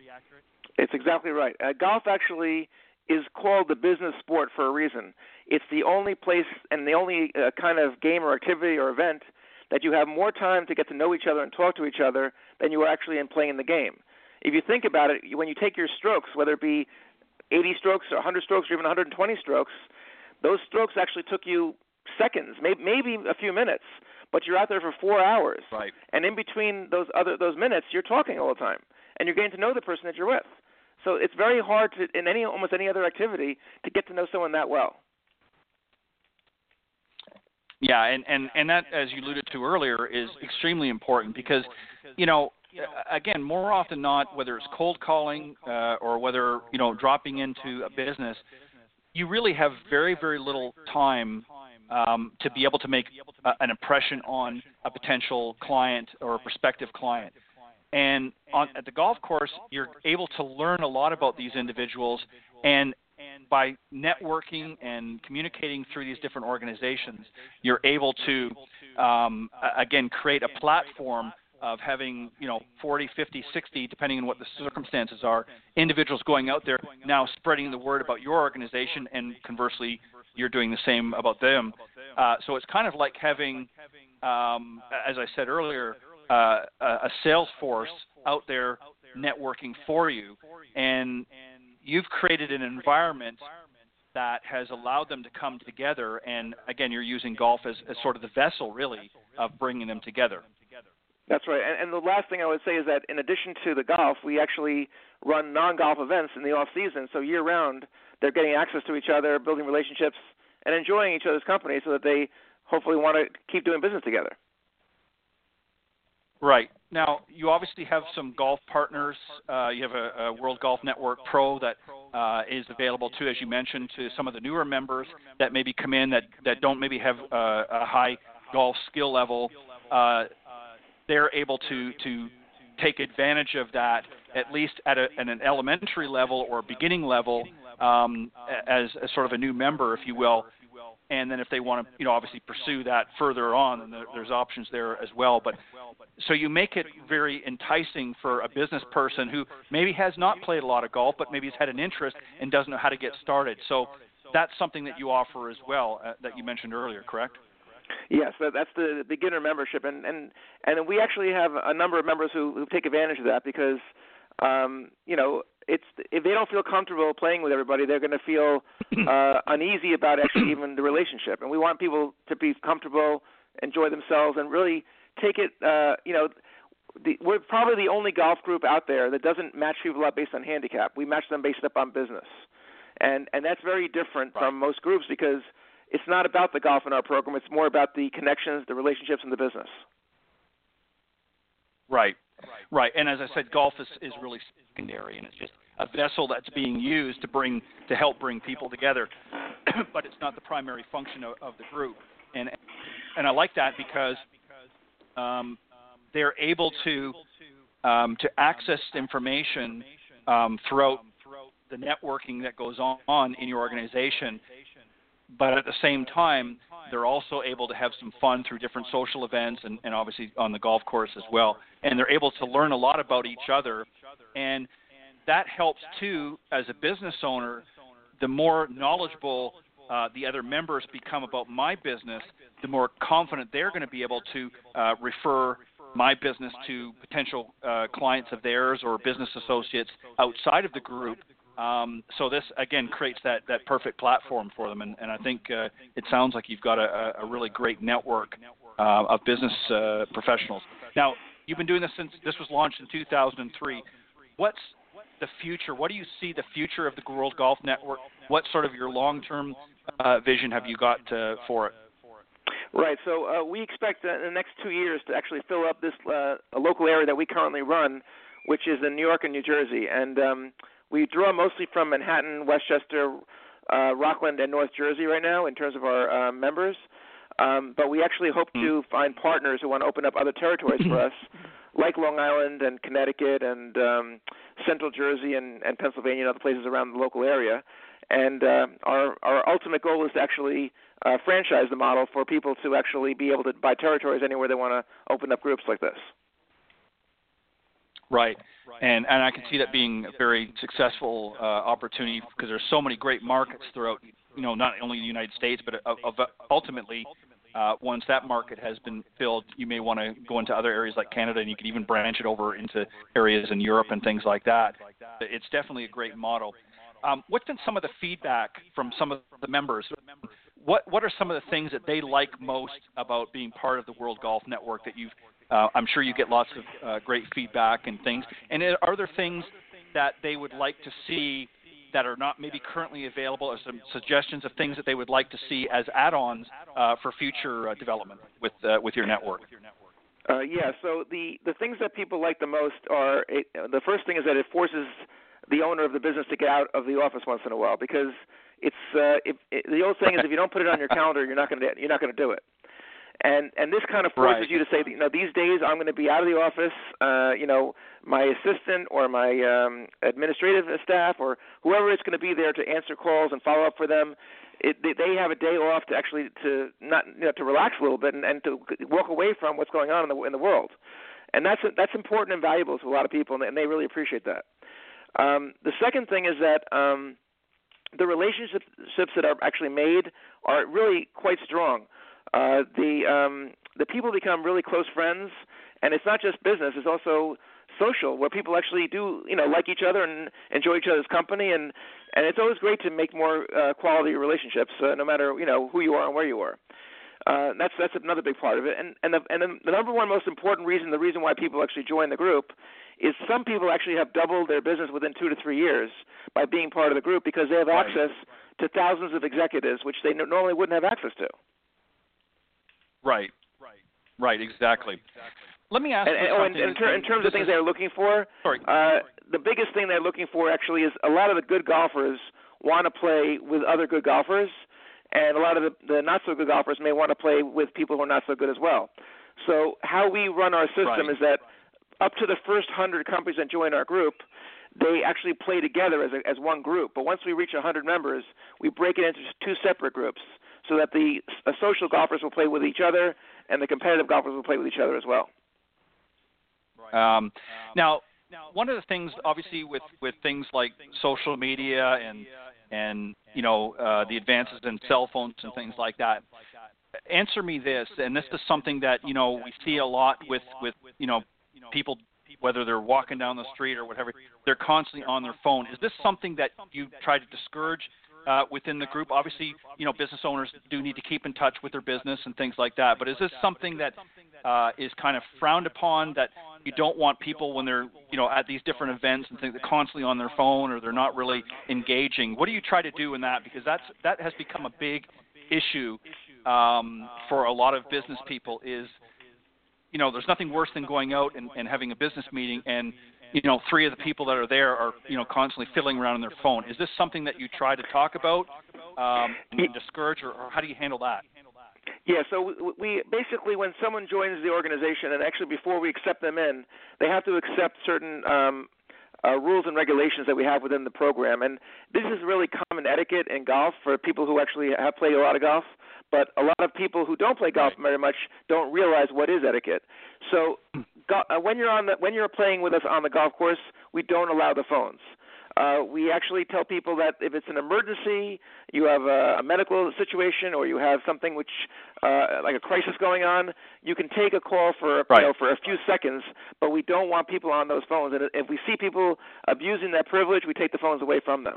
It's exactly right. Uh, golf actually is called the business sport for a reason. It's the only place and the only uh, kind of game or activity or event that you have more time to get to know each other and talk to each other than you are actually in playing the game if you think about it, when you take your strokes, whether it be 80 strokes or 100 strokes or even 120 strokes, those strokes actually took you seconds, maybe, maybe a few minutes, but you're out there for four hours. Right. And in between those other those minutes, you're talking all the time, and you're getting to know the person that you're with. So it's very hard to, in any almost any other activity, to get to know someone that well. Yeah, and and and that, as you alluded to earlier, is extremely important because, you know, again, more often not, whether it's cold calling uh, or whether you know dropping into a business, you really have very very little time um, to be able to make an impression on a potential client or a prospective client. And on, at the golf course, you're able to learn a lot about these individuals, and by networking and communicating through these different organizations, you're able to um, again create a platform of having you know 40, 50, 60, depending on what the circumstances are, individuals going out there now spreading the word about your organization, and conversely, you're doing the same about them. Uh, so it's kind of like having, um, as I said earlier, uh, a sales force out there networking for you, and you've created an environment that has allowed them to come together. And again, you're using golf as, as sort of the vessel, really, of bringing them together. That's right. And, and the last thing I would say is that in addition to the golf, we actually run non-golf events in the off season. So year round, they're getting access to each other, building relationships, and enjoying each other's company, so that they hopefully want to keep doing business together. Right. now you obviously have some golf partners. Uh, you have a, a, World Golf Network Pro that uh, is available too, as you mentioned, to some of the newer members that maybe come in that that don't maybe have uh, a high golf skill level. They're able to to take advantage of that at least at, a, at an elementary level or beginning level um, as, as sort of a new member, if you will, and then if they want to, you know, obviously pursue that further on, then there, there's options there as well. But so you make it very enticing for a business person who maybe has not played a lot of golf, but maybe has had an interest and doesn't know how to get started. So that's something that you offer as well uh, that you mentioned earlier, correct? Yes, that's the beginner membership, and and and we actually have a number of members who, who take advantage of that because, um, you know, it's if they don't feel comfortable playing with everybody, they're going to feel uh, uneasy about actually even the relationship. And we want people to be comfortable, enjoy themselves, and really take it. Uh, you know, the, we're probably the only golf group out there that doesn't match people up based on handicap. We match them based up on business, and and that's very different right. from most groups because it's not about the golf in our program. It's more about the connections, the relationships, and the business. Right. Right. And as I said, golf is, is really secondary, and it's just a vessel that's being used to bring to help bring people together, but it's not the primary function of, of the group. And and I like that because um, they're able to um, to access information um, throughout the networking that goes on in your organization but at the same time, they're also able to have some fun through different social events and, and obviously on the golf course as well. And they're able to learn a lot about each other. And that helps too, as a business owner, the more knowledgeable uh, the other members become about my business, the more confident they're going to be able to uh, refer my business to potential uh, clients of theirs or business associates outside of the group um, so this again creates that, that perfect platform for them, and, and I think uh, it sounds like you've got a, a really great network uh, of business uh, professionals. Now you've been doing this since this was launched in 2003. What's the future? What do you see the future of the World Golf Network? What sort of your long-term uh, vision have you got uh, for it? Right. So uh, we expect in the next two years to actually fill up this local area that we currently run, which is in New York and New Jersey. And um, we draw mostly from Manhattan, Westchester, uh, Rockland, and North Jersey right now in terms of our uh, members. Um, but we actually hope to hmm. find partners who want to open up other territories for us, like Long Island and Connecticut and um, Central Jersey and, and Pennsylvania and other places around the local area. And uh, our our ultimate goal is to actually uh, franchise the model for people to actually be able to buy territories anywhere they want to open up groups like this. Right. And and I can see that being a very successful uh, opportunity because there's so many great markets throughout, you know, not only the United States, but of, of ultimately, uh, once that market has been filled, you may want to go into other areas like Canada, and you can even branch it over into areas in Europe and things like that. It's definitely a great model. Um, what's been some of the feedback from some of the members? What what are some of the things that they like most about being part of the World Golf Network that you've uh, I'm sure you get lots of uh, great feedback and things. And are there things that they would like to see that are not maybe currently available, or some suggestions of things that they would like to see as add-ons uh, for future uh, development with uh, with your network? Uh, yeah. So the the things that people like the most are it, the first thing is that it forces the owner of the business to get out of the office once in a while because it's uh, if, the old saying is if you don't put it on your calendar, you're not going to you're not going to do it and and this kind of forces right. you to say, you know, these days I'm going to be out of the office. Uh, you know, my assistant or my um, administrative staff or whoever is going to be there to answer calls and follow up for them. It, they, they have a day off to actually to not you know to relax a little bit and, and to walk away from what's going on in the in the world, and that's that's important and valuable to a lot of people, and they, and they really appreciate that. Um, the second thing is that um, the relationships that are actually made are really quite strong uh, the um, the people become really close friends, and it's not just business; it's also social, where people actually do you know like each other and enjoy each other's company, and and it's always great to make more uh, quality relationships, uh, no matter you know who you are and where you are. Uh, that's that's another big part of it, and and the and the, the number one most important reason, the reason why people actually join the group, is some people actually have doubled their business within two to three years by being part of the group because they have right. access to thousands of executives, which they normally wouldn't have access to. Right. Right. Right. Exactly. let me ask and, you oh, in, in, ter- in terms of things they're looking for, sorry. uh, the biggest thing they're looking for actually is a lot of the good golfers want to play with other good golfers, and a lot of the, the not so good golfers may want to play with people who are not so good as well. So how we run our system Right. is that up to the first hundred companies that join our group, they actually play together as a, as one group. But once we reach 100 members, we break it into two separate groups so that the uh, social golfers will play with each other and the competitive golfers will play with each other as well. Um, now, one of the things, obviously, with with things like social media and and you know uh, the advances in cell phones and things like that. Answer me this, and this is something that you know we see a lot with with you know people whether they're walking down the street or whatever, they're constantly on their phone. Is this something that you try to discourage uh, within the group? Obviously, you know, business owners do need to keep in touch with their business and things like that. But is this something that uh, is kind of frowned upon that you don't want people when they're, you know, at these different events and things, they're constantly on their phone or they're not really engaging? What do you try to do in that? Because that's that has become a big issue um, for a lot of business people. Is you know, there's nothing worse than going out and, and having a business meeting and you know, three of the people that are there are, you know, constantly fiddling around on their phone. Is this something that you try to talk about um, and discourage, or, or how do you handle that? Yeah, so we, we basically, when someone joins the organization, and actually before we accept them in, they have to accept certain um, uh, rules and regulations that we have within the program. And this is really common etiquette in golf for people who actually have played a lot of golf. But a lot of people who don't play golf very much don't realize what is etiquette. So go, uh, when you're on the when you're playing with us on the golf course, we don't allow the phones. Uh, we actually tell people that if it's an emergency, you have a, a medical situation, or you have something which, uh, like a crisis going on, you can take a call for Right. you know for a few seconds. But we don't want people on those phones. And if we see people abusing that privilege, we take the phones away from them.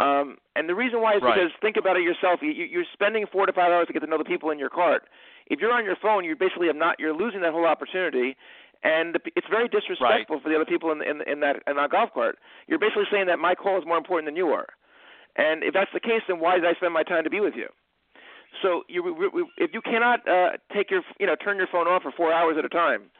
Um, and the reason why is Right. because think about it yourself. You, you- you're spending four to five hours to get to know the people in your cart. If you're on your phone, you basically have not. You're losing that whole opportunity, and the, it's very disrespectful for the other people in, in, in that in that golf cart. You're basically saying that my call is more important than you are. And if that's the case, then why did I spend my time to be with you? So you, we, we, if you cannot uh, take your, you know, turn your phone off for four hours at a time,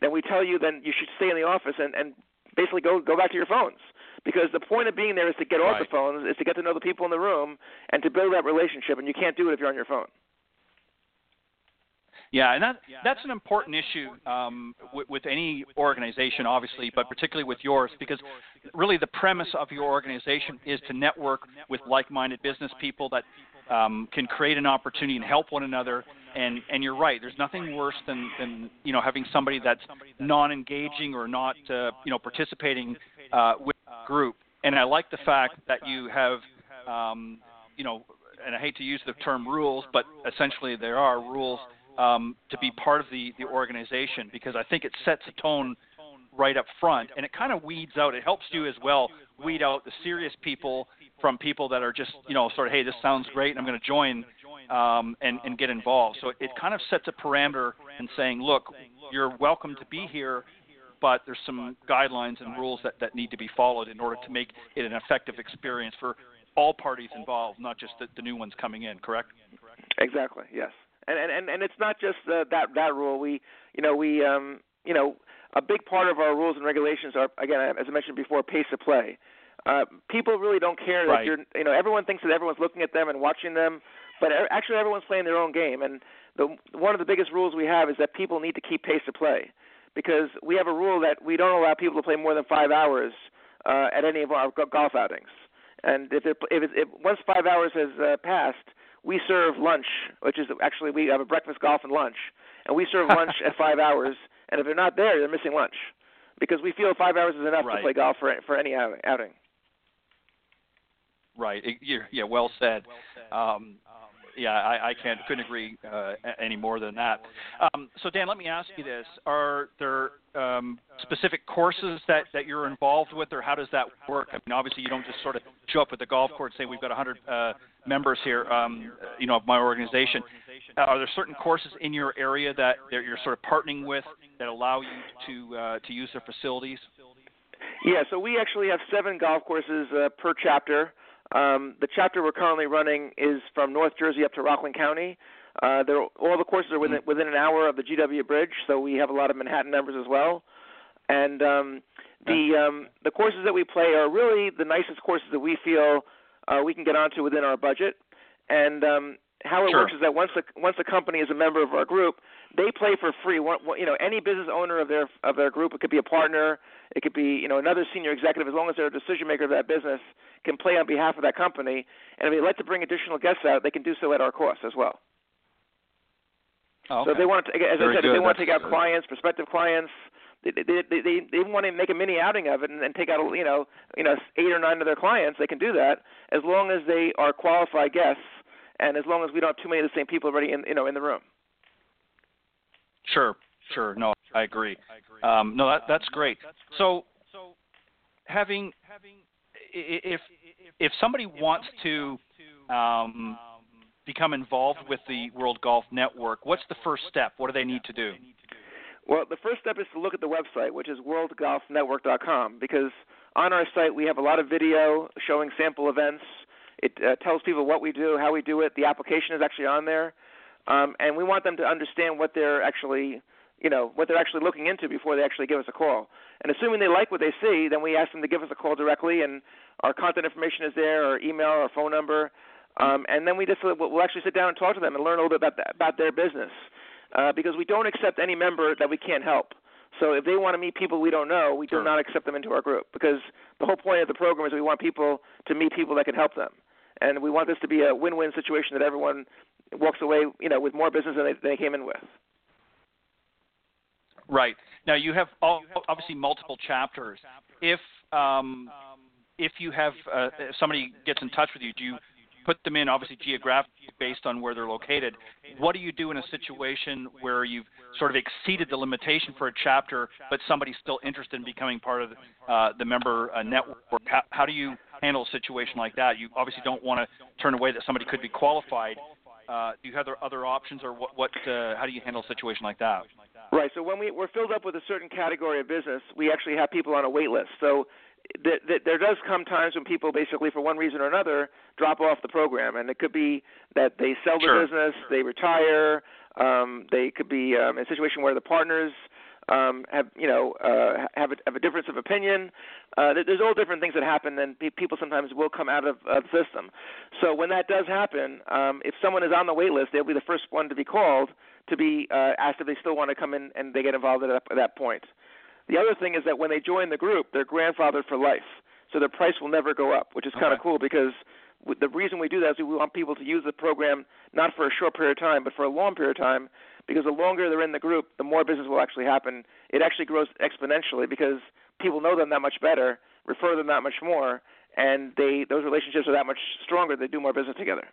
then we tell you then you should stay in the office and, and basically go go back to your phones. Because the point of being there is to get off Right. the phones, is to get to know the people in the room, and to build that relationship. And you can't do it if you're on your phone. Yeah, and that that's an important issue um, with, with any organization, obviously, but particularly with yours, because really the premise of your organization is to network with like-minded business people that um, can create an opportunity and help one another. And and you're right. There's nothing worse than than you know having somebody that's non-engaging or not uh, you know participating uh, with the group. And I like the fact that you have um, you know, and I hate to use the term rules, but essentially there are rules um, to be part of the, the organization because I think it sets a tone right up front and it kind of weeds out. It helps you as well weed out the serious people from people that are just you know sort of hey this sounds great and I'm going to join um, and and get involved. So it kind of sets a parameter and saying look you're welcome to be here. But there's some guidelines and rules that, that need to be followed in order to make it an effective experience for all parties involved, not just the, the new ones coming in. Correct? Exactly. Yes. And and and, and it's not just uh, that that rule. We you know we um you know a big part of our rules and regulations are again as I mentioned before pace of play. Uh, people really don't care that you're you know everyone thinks that everyone's looking at them and watching them, but actually everyone's playing their own game. And the one of the biggest rules we have is that people need to keep pace of play because we have a rule that we don't allow people to play more than five hours uh, at any of our go- golf outings. And if it, if, it, if once five hours has uh, passed, we serve lunch, which is actually we have a breakfast, golf, and lunch, and we serve lunch at five hours. And if they're not there, they're missing lunch, because we feel five hours is enough Right. to play golf for for any outing. Right. Yeah. Well said. Um, yeah, I, I can't couldn't agree uh, any more than that. Um, so Dan, let me ask you this: Are there um, specific courses that, that you're involved with, or how does that work? I mean, obviously you don't just sort of show up at the golf course and say we've got 100 uh, members here, um, you know, of my organization. Uh, are there certain courses in your area that, that you're sort of partnering with that allow you to uh, to use their facilities? Yeah, so we actually have seven golf courses uh, per chapter. Um, the chapter we're currently running is from North Jersey up to Rockland County. Uh, they're, all the courses are within within an hour of the GW Bridge, so we have a lot of Manhattan members as well. And um, the um, the courses that we play are really the nicest courses that we feel uh, we can get onto within our budget. And um, how it sure. works is that once a once a company is a member of our group, they play for free. One, you know, any business owner of their of their group, it could be a partner, it could be you know another senior executive, as long as they're a decision maker of that business, can play on behalf of that company. And if they'd like to bring additional guests out, they can do so at our cost as well. Oh, okay. So if they want to, as Very I said, good. if they want to That's- take out clients, prospective clients, they they they they, want to make a mini outing of it and, and take out you know you know eight or nine of their clients. They can do that as long as they are qualified guests and as long as we don't have too many of the same people already in you know in the room. Sure, sure. No, I agree. Um, no, that that's great. So, so having if if somebody wants to um, become involved with the World Golf Network, what's the first step? What do they need to do? Well, the first step is to look at the website, which is worldgolfnetwork.com, because on our site we have a lot of video showing sample events. It uh, tells people what we do, how we do it. The application is actually on there, um, and we want them to understand what they're actually, you know, what they're actually looking into before they actually give us a call. And assuming they like what they see, then we ask them to give us a call directly, and our contact information is there, our email, our phone number, um, and then we just we'll actually sit down and talk to them and learn a little bit about that, about their business uh, because we don't accept any member that we can't help. So if they want to meet people we don't know, we Sure. do not accept them into our group because the whole point of the program is we want people to meet people that can help them, and we want this to be a win-win situation that everyone walks away, you know, with more business than they, than they came in with. Right. Now you have all, obviously multiple chapters. If um, if you have uh, if somebody gets in touch with you, do you put them in obviously geographically based on where they're located? What do you do in a situation where you've sort of exceeded the limitation for a chapter, but somebody's still interested in becoming part of the, uh, the member uh, network? How, how do you handle a situation like that? You obviously don't want to turn away that somebody could be qualified. Uh, do you have other options, or what? what uh, how do you handle a situation like that? Right. So when we, we're filled up with a certain category of business, we actually have people on a wait list. So th- th- there does come times when people basically, for one reason or another, drop off the program, and it could be that they sell the Sure. business, they retire. Um, they could be um, in a situation where the partners um, have, you know, uh, have a, have a difference of opinion. Uh, there's all different things that happen, and pe- people sometimes will come out of uh, the system. So when that does happen, um, if someone is on the wait list, they'll be the first one to be called to be uh, asked if they still want to come in, and they get involved at that, at that point. The other thing is that when they join the group, they're grandfathered for life, so their price will never go up, which is kind of Okay. cool because the reason we do that is we want people to use the program not for a short period of time, but for a long period of time. Because the longer they're in the group, the more business will actually happen. It actually grows exponentially because people know them that much better, refer them that much more, and they those relationships are that much stronger. They do more business together.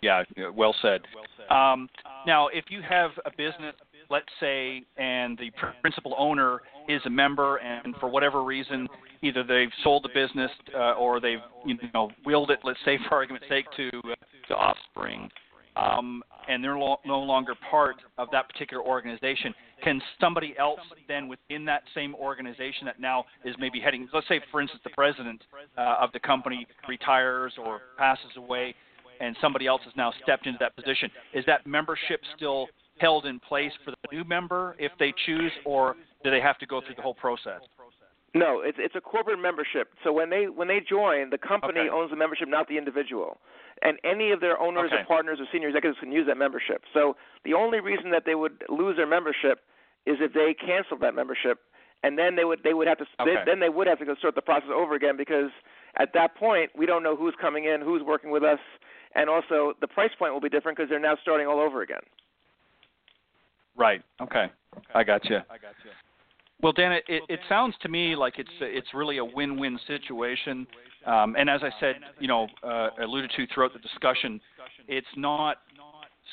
Yeah, yeah, well said. Um, now, if you have a business, let's say, and the pr- principal owner is a member, and for whatever reason, either they've sold the business uh, or they've you know willed it, let's say, for argument's sake, to uh, to offspring, um, and they're lo- no longer part of that particular organization. Can somebody else then within that same organization that now is maybe heading, let's say, for instance, the president uh, of the company retires or passes away, and somebody else has now stepped into that position. Is that membership still held in place for the new member if they choose, or do they have to go through the whole process? No, it's it's a corporate membership. So when they when they join, the company Okay. owns the membership, not the individual. And any of their owners Okay. or partners or senior executives can use that membership. So the only reason that they would lose their membership is if they canceled that membership, and then they would they would have to they, then they would have to go start the process over again because at that point we don't know who's coming in, who's working with us, and also the price point will be different because they're now starting all over again. Right. Okay. Okay. I got gotcha. you. I got you. Well, Dan, it, it, it sounds to me like it's it's really a win-win situation. Um, and as I said, you know, uh, alluded to throughout the discussion, it's not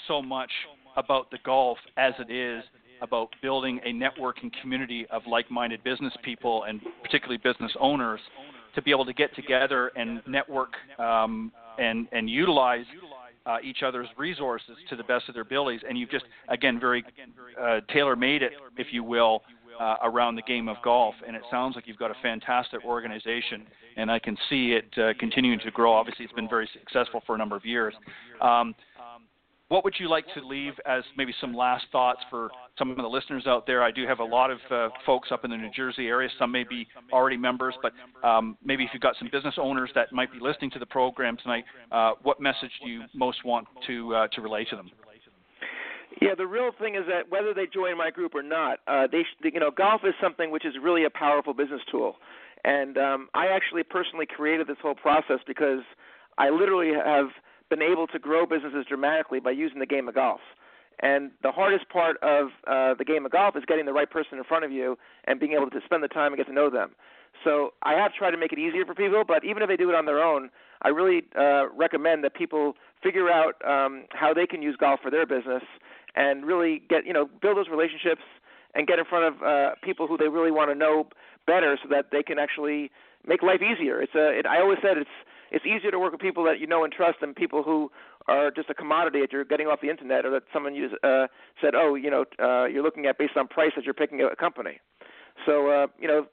so much about the golf as it is about building a networking community of like-minded business people and particularly business owners to be able to get together and network um, and and utilize uh, each other's resources to the best of their abilities. And you've just again very uh, tailor-made it, if you will, uh, around the game of golf, and it sounds like you've got a fantastic organization, and I can see it uh, continuing to grow. Obviously, it's been very successful for a number of years. Um, what would you like to leave as maybe some last thoughts for some of the listeners out there? I do have a lot of uh, folks up in the New Jersey area. Some may be already members, but um, maybe if you've got some business owners that might be listening to the program tonight, uh, what message do you most want to uh, to relay to them? Yeah, the real thing is that whether they join my group or not, uh, they, you know, golf is something which is really a powerful business tool, and um, I actually personally created this whole process because I literally have been able to grow businesses dramatically by using the game of golf. And the hardest part of uh, the game of golf is getting the right person in front of you and being able to spend the time and get to know them. So I have tried to make it easier for people, but even if they do it on their own, I really uh, recommend that people figure out um, how they can use golf for their business and really get you know build those relationships and get in front of uh, people who they really want to know better, so that they can actually make life easier. It's a. It, I always said it's it's easier to work with people that you know and trust than people who are just a commodity that you're getting off the internet or that someone you uh, said, oh, you know, uh, you're looking at based on price that you're picking a company. So uh, you know,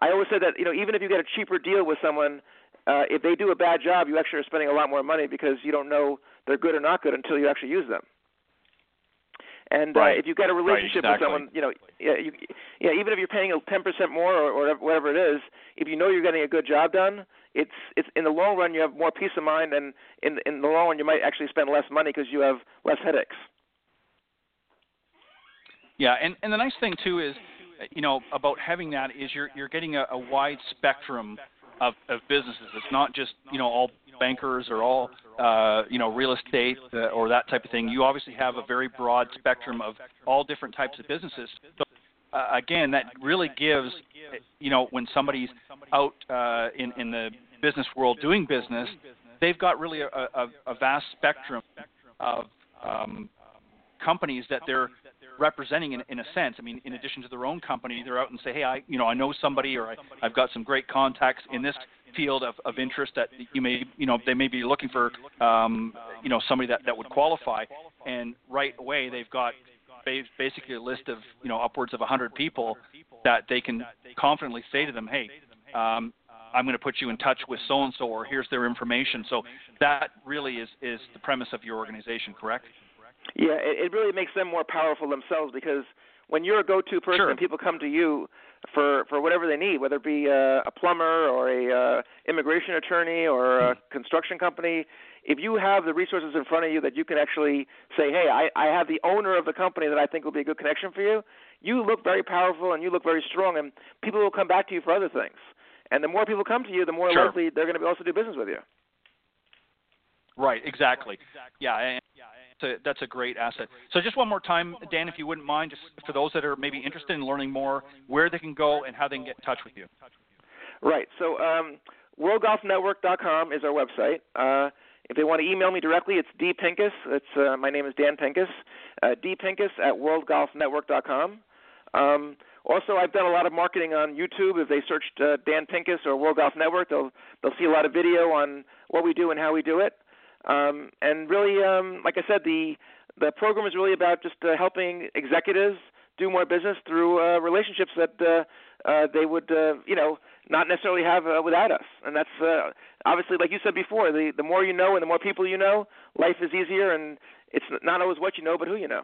I always said that you know even if you get a cheaper deal with someone, uh, if they do a bad job, you actually are spending a lot more money because you don't know they're good or not good until you actually use them. And right. uh, if you've got a relationship right, exactly. with someone, you know, yeah, you, yeah, even if you're paying ten percent more or, or whatever it is, if you know you're getting a good job done, it's it's in the long run you have more peace of mind, and in in the long run you might actually spend less money because you have less headaches. Yeah, and and the nice thing too is, you know, about having that is you're you're getting a, a wide spectrum of, of businesses. It's not just you know all bankers or all uh, you know real estate uh, or that type of thing. You obviously have a very broad spectrum of all different types of businesses. So uh, again, that really gives you know when somebody's out uh, in in the business world doing business, they've got really a, a, a vast spectrum of um, companies that they're representing in, in a sense. I mean, in addition to their own company, they're out and say, hey, I you know I know somebody or I, I've got some great contacts in this field of, of interest that you may you know they may be looking for um, you know somebody that that would qualify, and right away they've got basically a list of you know upwards of 100 people that they can confidently say to them, hey. Um, I'm going to put you in touch with so and so, or here's their information. So that really is is the premise of your organization, correct? Yeah, it, it really makes them more powerful themselves because when you're a go-to person sure. people come to you for for whatever they need, whether it be uh, a plumber or a uh, immigration attorney or a hmm. construction company, if you have the resources in front of you that you can actually say, "Hey, I, I have the owner of the company that I think will be a good connection for you," you look very powerful and you look very strong, and people will come back to you for other things. And the more people come to you, the more sure. likely they're going to also do business with you. Right. Exactly. Yeah. And a, that's a great asset. So just one more time, Dan, if you wouldn't mind, just for those that are maybe interested in learning more, where they can go and how they can get in touch with you. Right. So um, WorldGolfNetwork.com is our website. Uh, if they want to email me directly, it's dpincus. It's uh, my name is Dan Pincus. Uh, dpincus at WorldGolfNetwork.com. Um, also, I've done a lot of marketing on YouTube. If they searched uh, Dan Pincus or World Golf Network, they'll they'll see a lot of video on what we do and how we do it. Um, and really, um, like I said, the the program is really about just uh, helping executives do more business through uh, relationships that uh, uh, they would, uh, you know, not necessarily have uh, without us. And that's uh, obviously, like you said before, the the more you know and the more people you know, life is easier, and it's not always what you know, but who you know.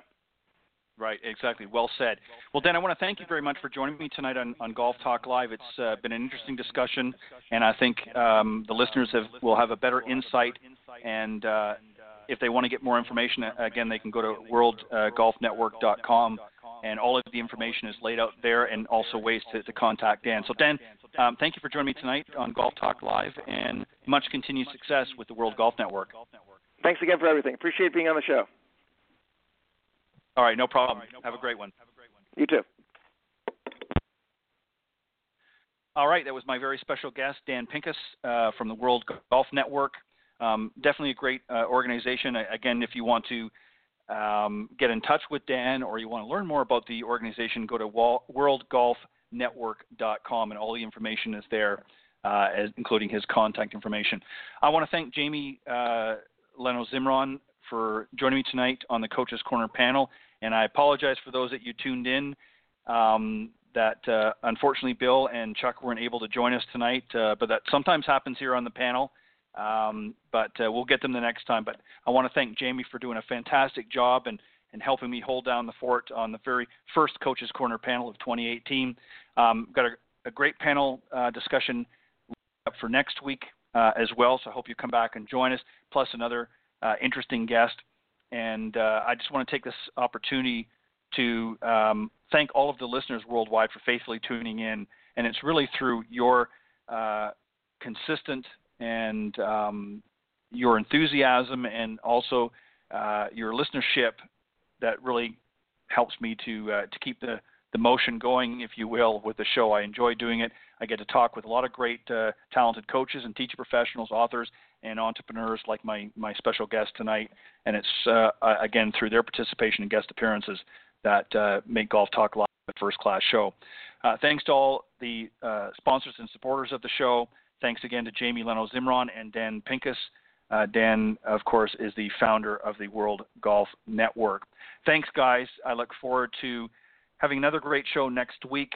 Right, exactly. Well said. Well, Dan, I want to thank you very much for joining me tonight on, on Golf Talk Live. It's uh, been an interesting discussion, and I think um, the listeners have, will have a better insight. And uh, if they want to get more information, again, they can go to worldgolfnetwork.com, and all of the information is laid out there, and also ways to, to contact Dan. So, Dan, um, thank you for joining me tonight on Golf Talk Live, and much continued success with the World Golf Network. Thanks again for everything. Appreciate being on the show. All right, no problem. Right, no Have problem. a great one. You too. All right, that was my very special guest, Dan Pincus uh, from the World Golf Network. Um, definitely a great uh, organization. Again, if you want to um, get in touch with Dan or you want to learn more about the organization, go to worldgolfnetwork.com and all the information is there, uh, as, including his contact information. I want to thank Jamie uh, Leno Zimron for joining me tonight on the Coaches Corner panel. And I apologize for those that you tuned in. Um, that uh, unfortunately Bill and Chuck weren't able to join us tonight, uh, but that sometimes happens here on the panel. Um, but uh, we'll get them the next time. But I want to thank Jamie for doing a fantastic job and, and helping me hold down the fort on the very first Coaches Corner panel of 2018. Um, got a, a, great panel uh, discussion up for next week uh, as well, so I hope you come back and join us, plus another uh, interesting guest. And uh, I just want to take this opportunity to um, thank all of the listeners worldwide for faithfully tuning in. And it's really through your uh, consistent and um, your enthusiasm and also uh, your listenership that really helps me to uh, to keep the the motion going, if you will, with the show. I enjoy doing it. I get to talk with a lot of great, uh, talented coaches and teacher professionals, authors, and entrepreneurs like my my special guest tonight. And it's uh, again through their participation and guest appearances that uh, make Golf Talk Live a first class show. Uh, thanks to all the sponsors and supporters of the show. Thanks again to Jamie Leno Zimron and Dan Pincus. Uh, Dan, of course, is the founder of the World Golf Network. Thanks, guys. I look forward to having another great show next week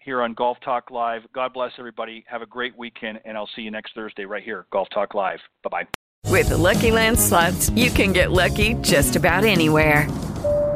here on Golf Talk Live. God bless everybody. Have a great weekend, and I'll see you next Thursday right here, Golf Talk Live. Bye bye. With the Lucky Land slots, you can get lucky just about anywhere.